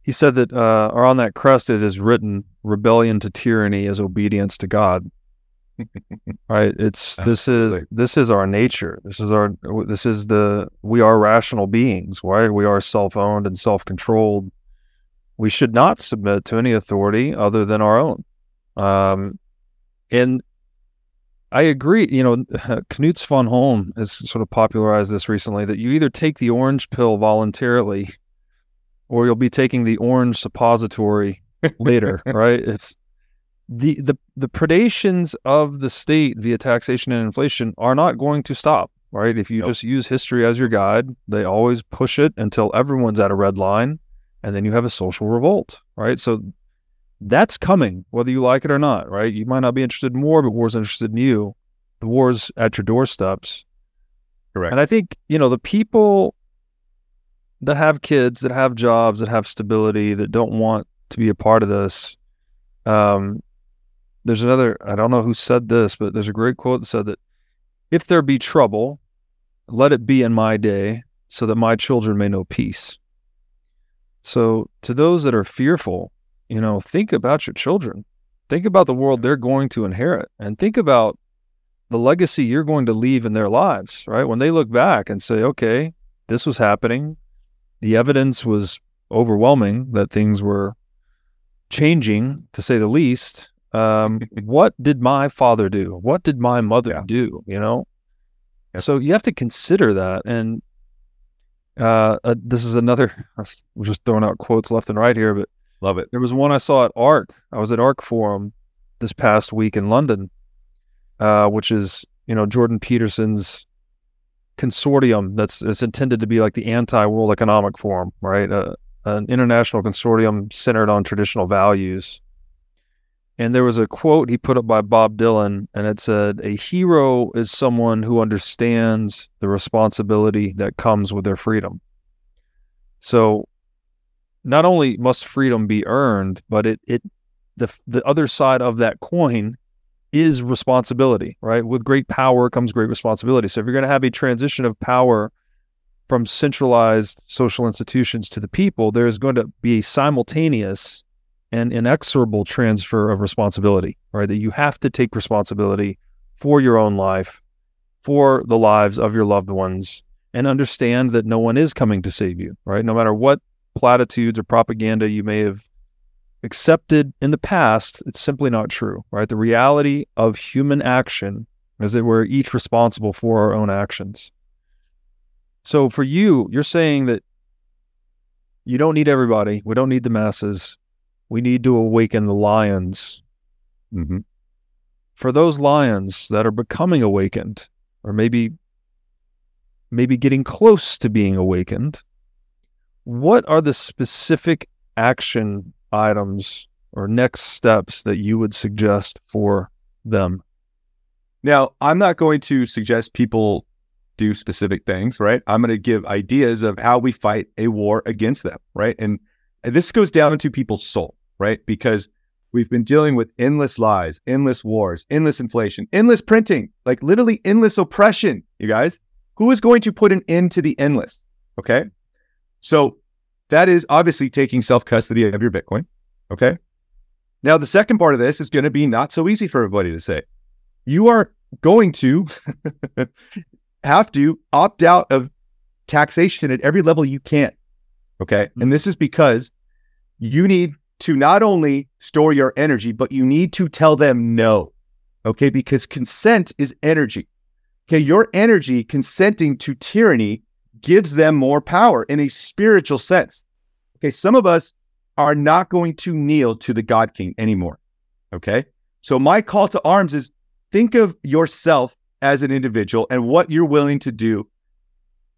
he said that, uh, or on that crest, it is written, "Rebellion to tyranny is obedience to God." right? It's this is this is our nature. This is our this is the we are rational beings. Right? We are self owned and self controlled. We should not submit to any authority other than our own. Um, and I agree. You know, Knut Svanholm has sort of popularized this recently that you either take the orange pill voluntarily or you'll be taking the orange suppository later, right? It's the the the predations of the state via taxation and inflation are not going to stop, right? If you nope. just use history as your guide, they always push it until everyone's at a red line, and then you have a social revolt, right? So that's coming, whether you like it or not, right? You might not be interested in war, but war's interested in you. The war's at your doorsteps. Correct. And I think, you know, the people that have kids, that have jobs, that have stability, that don't want to be a part of this, um, there's another, I don't know who said this, but there's a great quote that said that if there be trouble, let it be in my day so that my children may know peace. So, to those that are fearful, you know, think about your children. Think about the world they're going to inherit and think about the legacy you're going to leave in their lives, right? When they look back and say, okay, this was happening, the evidence was overwhelming that things were changing, to say the least. Um, what did my father do? What did my mother Yeah. do? You know? Yep. So you have to consider that. And uh, uh, this is another, we're just throwing out quotes left and right here, but Love it. there was one I saw at ARC. I was at ARC Forum this past week in London, uh, which is you know Jordan Peterson's consortium that's it's intended to be like the anti-World Economic Forum, right? Uh, an international consortium centered on traditional values. And there was a quote he put up by Bob Dylan, and it said, "A hero is someone who understands the responsibility that comes with their freedom." So not only must freedom be earned, but it it the the other side of that coin is responsibility, right? With great power comes great responsibility. So if you're going to have a transition of power from centralized social institutions to the people, there's going to be a simultaneous and inexorable transfer of responsibility, right? That you have to take responsibility for your own life, for the lives of your loved ones, and understand that no one is coming to save you, right? No matter what platitudes or propaganda you may have accepted in the past, it's simply not true, right? The reality of human action is that we're each responsible for our own actions. So for you, you're saying that you don't need everybody. We don't need the masses. We need to awaken the lions. hmm For those lions that are becoming awakened, or maybe maybe getting close to being awakened, what are the specific action items or next steps that you would suggest for them? Now, I'm not going to suggest people do specific things, right? I'm going to give ideas of how we fight a war against them, right? And, and this goes down to people's soul, right? Because we've been dealing with endless lies, endless wars, endless inflation, endless printing, like literally endless oppression, you guys. Who is going to put an end to the endless? Okay. So that is obviously taking self custody of your Bitcoin. Okay. Now, the second part of this is going to be not so easy for everybody to say. You are going to have to opt out of taxation at every level you can. Okay. And this is because you need to not only store your energy, but you need to tell them no. Okay. Because consent is energy. Okay. Your energy consenting to tyranny gives them more power in a spiritual sense. Okay. Some of us are not going to kneel to the God King anymore. Okay. So my call to arms is think of yourself as an individual and what you're willing to do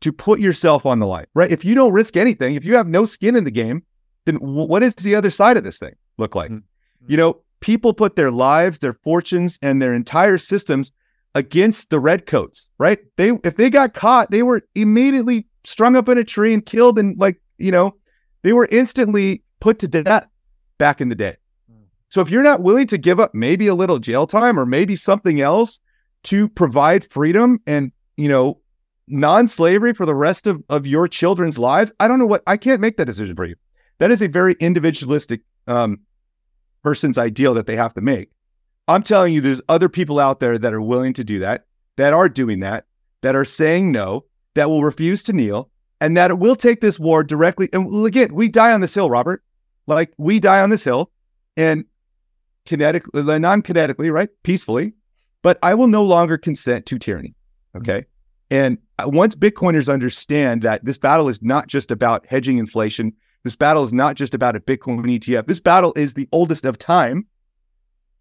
to put yourself on the line, right? If you don't risk anything, if you have no skin in the game, then what does the other side of this thing look like? Mm-hmm. You know, people put their lives, their fortunes, and their entire systems against the redcoats, right? They if they got caught, they were immediately strung up in a tree and killed and like, you know, they were instantly put to death back in the day. So if you're not willing to give up maybe a little jail time or maybe something else to provide freedom and, you know, non-slavery for the rest of, of your children's lives, I don't know what I can't make that decision for you. That is a very individualistic um, person's ideal that they have to make. I'm telling you, there's other people out there that are willing to do that, that are doing that, that are saying no, that will refuse to kneel, and that it will take this war directly. And again, we die on this hill, Robert. Like we die on this hill, and kinetically, non-kinetically, right, peacefully. But I will no longer consent to tyranny. Okay. And uh, once Bitcoiners understand that this battle is not just about hedging inflation, this battle is not just about a Bitcoin ETF. This battle is the oldest of time.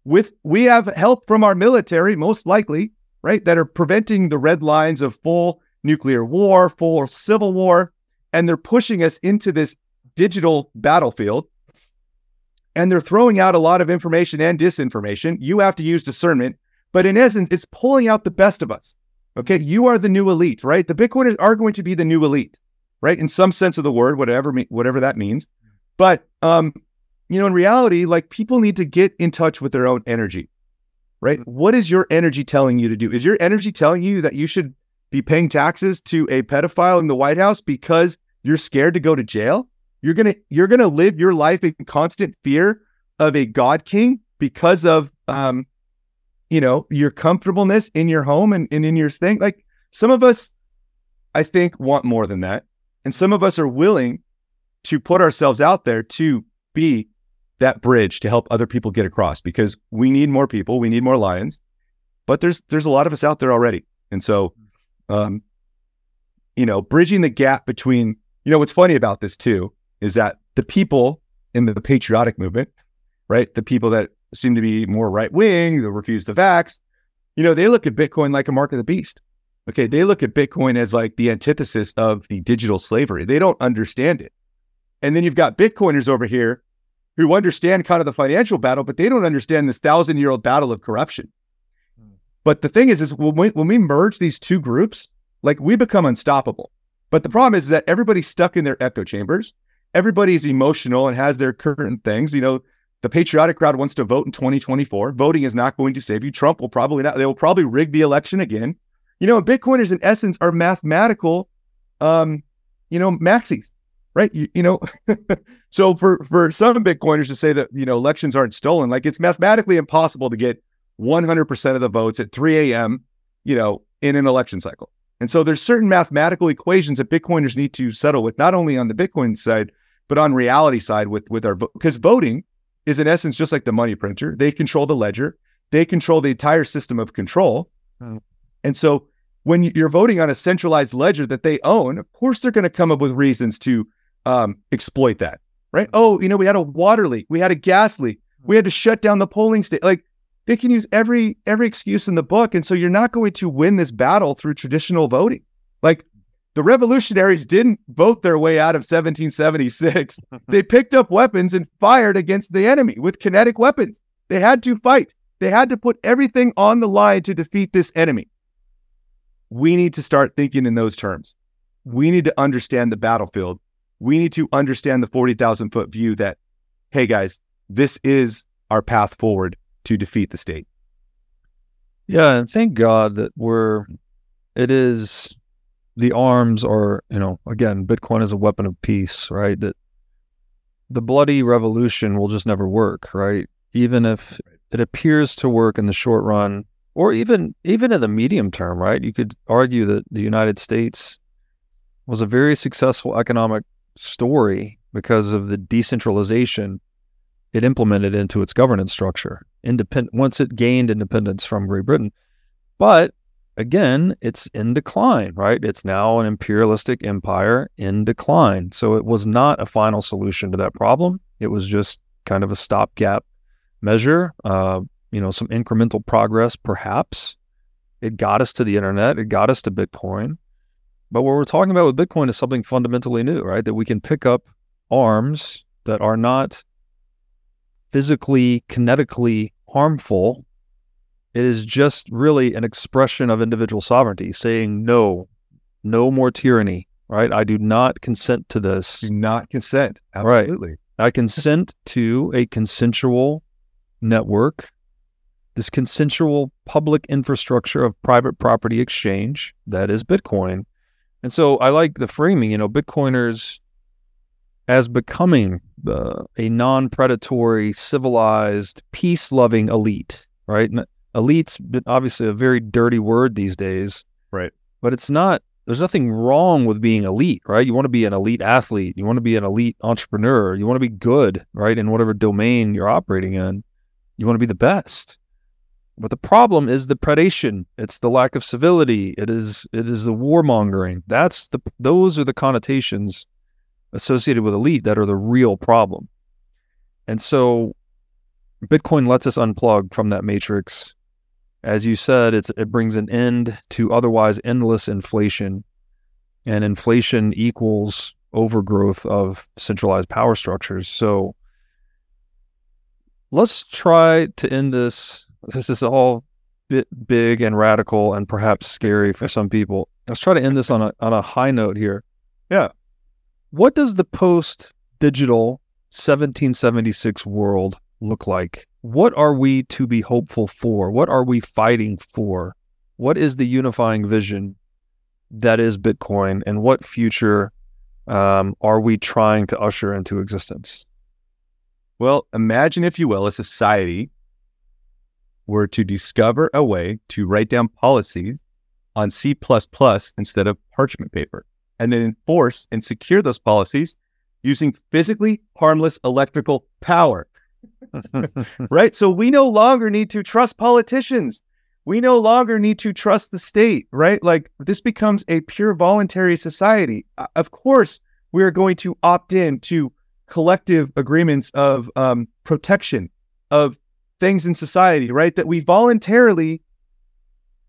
With we have help from our military, most likely, right, that are preventing the red lines of full nuclear war, full civil war, and they're pushing us into this digital battlefield. and they're throwing out a lot of information and disinformation. You have to use discernment, but in essence, it's pulling out the best of us. Okay, you are the new elite, right? The Bitcoiners are going to be the new elite, right? In some sense of the word, whatever whatever that means. But um, you know, in reality, like people need to get in touch with their own energy, right? What is your energy telling you to do? Is your energy telling you that you should be paying taxes to a pedophile in the White House because you're scared to go to jail? You're gonna you're gonna live your life in constant fear of a God King because of um, you know, your comfortableness in your home and, and in your thing. Like some of us, I think, want more than that. And some of us are willing to put ourselves out there to be that bridge to help other people get across because we need more people, we need more lions. But there's there's a lot of us out there already. And so um, you know, bridging the gap between, you know, what's funny about this too is that the people in the, patriotic movement, right? The people that seem to be more right wing, that refuse the vax, you know, they look at Bitcoin like a mark of the beast. Okay. They look at Bitcoin as like the antithesis of the digital slavery. They don't understand it. And then you've got Bitcoiners over here who understand kind of the financial battle, but they don't understand this thousand year old battle of corruption. But the thing is, is when we, when we merge these two groups, like we become unstoppable. But the problem is that everybody's stuck in their echo chambers. Everybody's emotional and has their current things. You know, the patriotic crowd wants to vote in 2024. Voting is not going to save you. Trump will probably not. They will probably rig the election again. You know, Bitcoiners in essence are mathematical, um, you know, maxis, right? You, you know, so for for some Bitcoiners to say that you know elections aren't stolen, like it's mathematically impossible to get 100% of the votes at 3 a.m. You know, in an election cycle. And so there's certain mathematical equations that Bitcoiners need to settle with, not only on the Bitcoin side, but on reality side with with our because voting is in essence just like the money printer. They control the ledger, they control the entire system of control. Mm. And so when you're voting on a centralized ledger that they own, of course they're going to come up with reasons to um, exploit that, right? Hmm. Oh, you know, we had a water leak, we had a gas leak, hmm. we had to shut down the polling station. Like they can use every every excuse in the book, and so you're not going to win this battle through traditional voting. Like the revolutionaries didn't vote their way out of 1776. they picked up weapons and fired against the enemy with kinetic weapons. They had to fight. They had to put everything on the line to defeat this enemy. We need to start thinking in those terms. We need to understand the battlefield. We need to understand the 40,000 foot view that, hey guys, this is our path forward to defeat the state. Yeah. And thank God that we're, it is the arms are, you know, again, Bitcoin is a weapon of peace, right? That the bloody revolution will just never work, right? Even if it appears to work in the short run, or even even in the medium term, right? You could argue that the United States was a very successful economic story because of the decentralization it implemented into its governance structure. Independent once it gained independence from Great Britain, but again, it's in decline, right? It's now an imperialistic empire in decline. So it was not a final solution to that problem. It was just kind of a stopgap measure, uh, you know, some incremental progress, perhaps. It got us to the internet, it got us to Bitcoin. But what we're talking about with Bitcoin is something fundamentally new, right? That we can pick up arms that are not physically, kinetically harmful it is just really an expression of individual sovereignty, saying no, no more tyranny. Right? I do not consent to this. Do not consent. Absolutely. Right. I consent to a consensual network, this consensual public infrastructure of private property exchange that is Bitcoin. And so I like the framing, you know, Bitcoiners as becoming uh, a non predatory, civilized, peace loving elite, right? elite's obviously a very dirty word these days. Right. But it's not, there's nothing wrong with being elite, right? You want to be an elite athlete. You want to be an elite entrepreneur. You want to be good, right? In whatever domain you're operating in, you want to be the best. But the problem is the predation. It's the lack of civility. It is it is the warmongering. That's the those are the connotations associated with elite that are the real problem. And so Bitcoin lets us unplug from that matrix as you said, it's it brings an end to otherwise endless inflation, and inflation equals overgrowth of centralized power structures. So let's try to end this. This is all bit big and radical and perhaps scary for some people. Let's try to end this on a on a high note here. Yeah. What does the post digital 1776 world look like? What are we to be hopeful for? What are we fighting for? What is the unifying vision that is Bitcoin, and what future um, are we trying to usher into existence? Well, imagine, if you will, a society were to discover a way to write down policies on C instead of parchment paper, and then enforce and secure those policies using physically harmless electrical power. right? So we no longer need to trust politicians. We no longer need to trust the state, right? Like this becomes a pure voluntary society. Of course, we are going to opt in to collective agreements of um, protection of things in society, right? That we voluntarily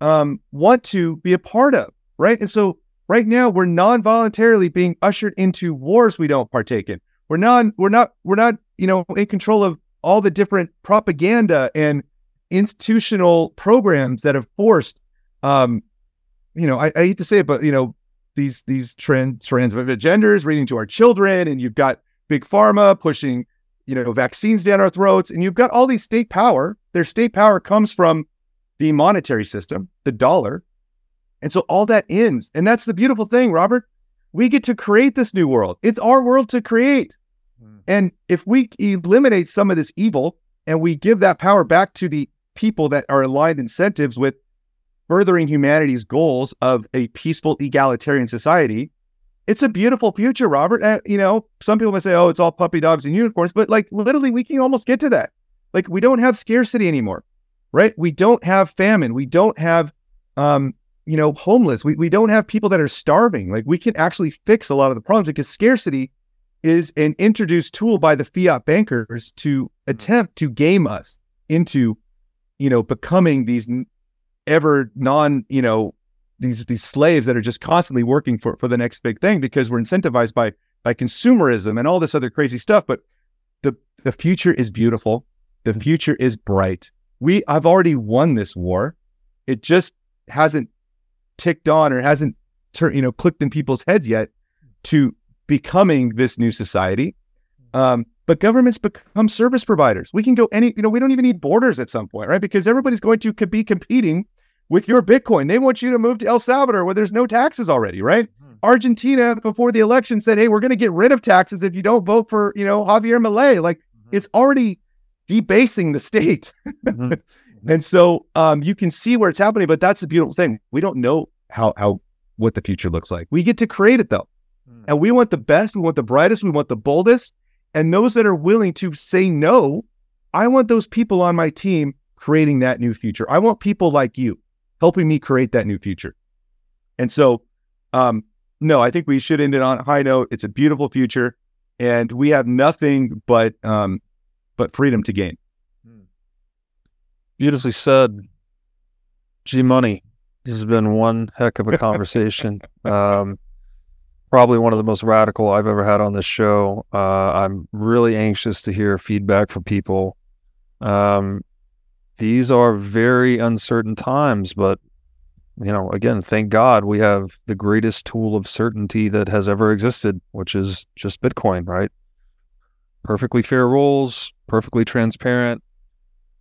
um, want to be a part of, right? And so right now we're non-voluntarily being ushered into wars we don't partake in. We're not, we're not, we're not, you know, in control of all the different propaganda and institutional programs that have forced, um, you know, I, I hate to say it, but you know, these these trans trans genders reading to our children, and you've got big pharma pushing, you know, vaccines down our throats, and you've got all these state power. Their state power comes from the monetary system, the dollar, and so all that ends. And that's the beautiful thing, Robert. We get to create this new world. It's our world to create. Mm. And if we eliminate some of this evil and we give that power back to the people that are aligned incentives with furthering humanity's goals of a peaceful egalitarian society it's a beautiful future robert. Uh, you know some people might say oh it's all puppy dogs and unicorns but like literally we can almost get to that. Like we don't have scarcity anymore right? We don't have famine. We don't have um you know homeless. We, we don't have people that are starving. Like we can actually fix a lot of the problems because scarcity is an introduced tool by the fiat bankers to attempt to game us into you know, becoming these ever non, you know, these these slaves that are just constantly working for for the next big thing because we're incentivized by by consumerism and all this other crazy stuff. But the the future is beautiful. The future is bright. We I've already won this war. It just hasn't ticked on or hasn't you know, clicked in people's heads yet to becoming this new society. Um, but governments become service providers. We can go any, you know, we don't even need borders at some point, right? Because everybody's going to be competing with your Bitcoin. They want you to move to El Salvador where there's no taxes already, right? Mm-hmm. Argentina before the election said, "Hey, we're going to get rid of taxes if you don't vote for, you know, Javier Milei." Like mm-hmm. it's already debasing the state. mm-hmm. And so um, you can see where it's happening, but that's the beautiful thing. We don't know how how what the future looks like. We get to create it though. Mm. And we want the best, we want the brightest, we want the boldest. And those that are willing to say no, I want those people on my team creating that new future. I want people like you helping me create that new future. And so, um, no, I think we should end it on a high note. It's a beautiful future, and we have nothing but um, but freedom to gain. Beautifully said, G Money. This has been one heck of a conversation. um, probably one of the most radical I've ever had on this show. Uh, I'm really anxious to hear feedback from people. Um, these are very uncertain times, but you know, again, thank God we have the greatest tool of certainty that has ever existed, which is just Bitcoin, right? Perfectly fair rules, perfectly transparent,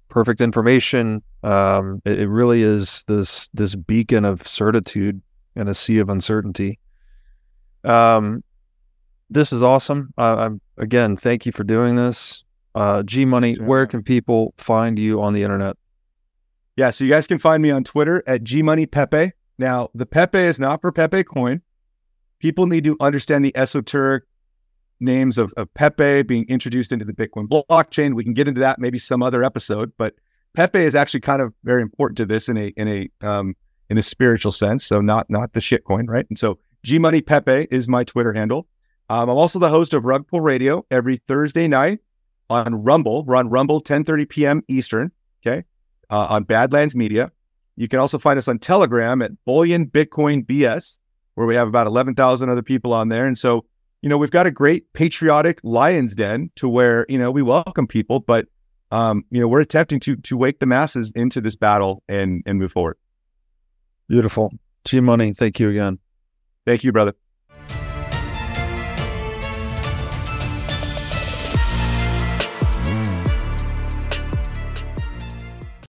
perfect information. Um, it, it really is this this beacon of certitude in a sea of uncertainty. Um, this is awesome. Am again, thank you for doing this. Uh, G Money, sure. where can people find you on the internet? Yeah, so you guys can find me on Twitter at G Money Pepe. Now, the Pepe is not for Pepe Coin. People need to understand the esoteric names of, of Pepe being introduced into the Bitcoin blockchain. We can get into that maybe some other episode, but Pepe is actually kind of very important to this in a in a um, in a spiritual sense. So not not the shitcoin, right? And so G Money Pepe is my Twitter handle. Um, I'm also the host of Rug Pull Radio every Thursday night on Rumble. We're on Rumble 10:30 p.m. Eastern. Okay, uh, on Badlands Media. You can also find us on Telegram at Bullion Bitcoin BS, where we have about 11,000 other people on there. And so, you know, we've got a great patriotic Lions Den to where you know we welcome people, but um, you know, we're attempting to to wake the masses into this battle and and move forward. Beautiful. G Money, thank you again. Thank you, brother.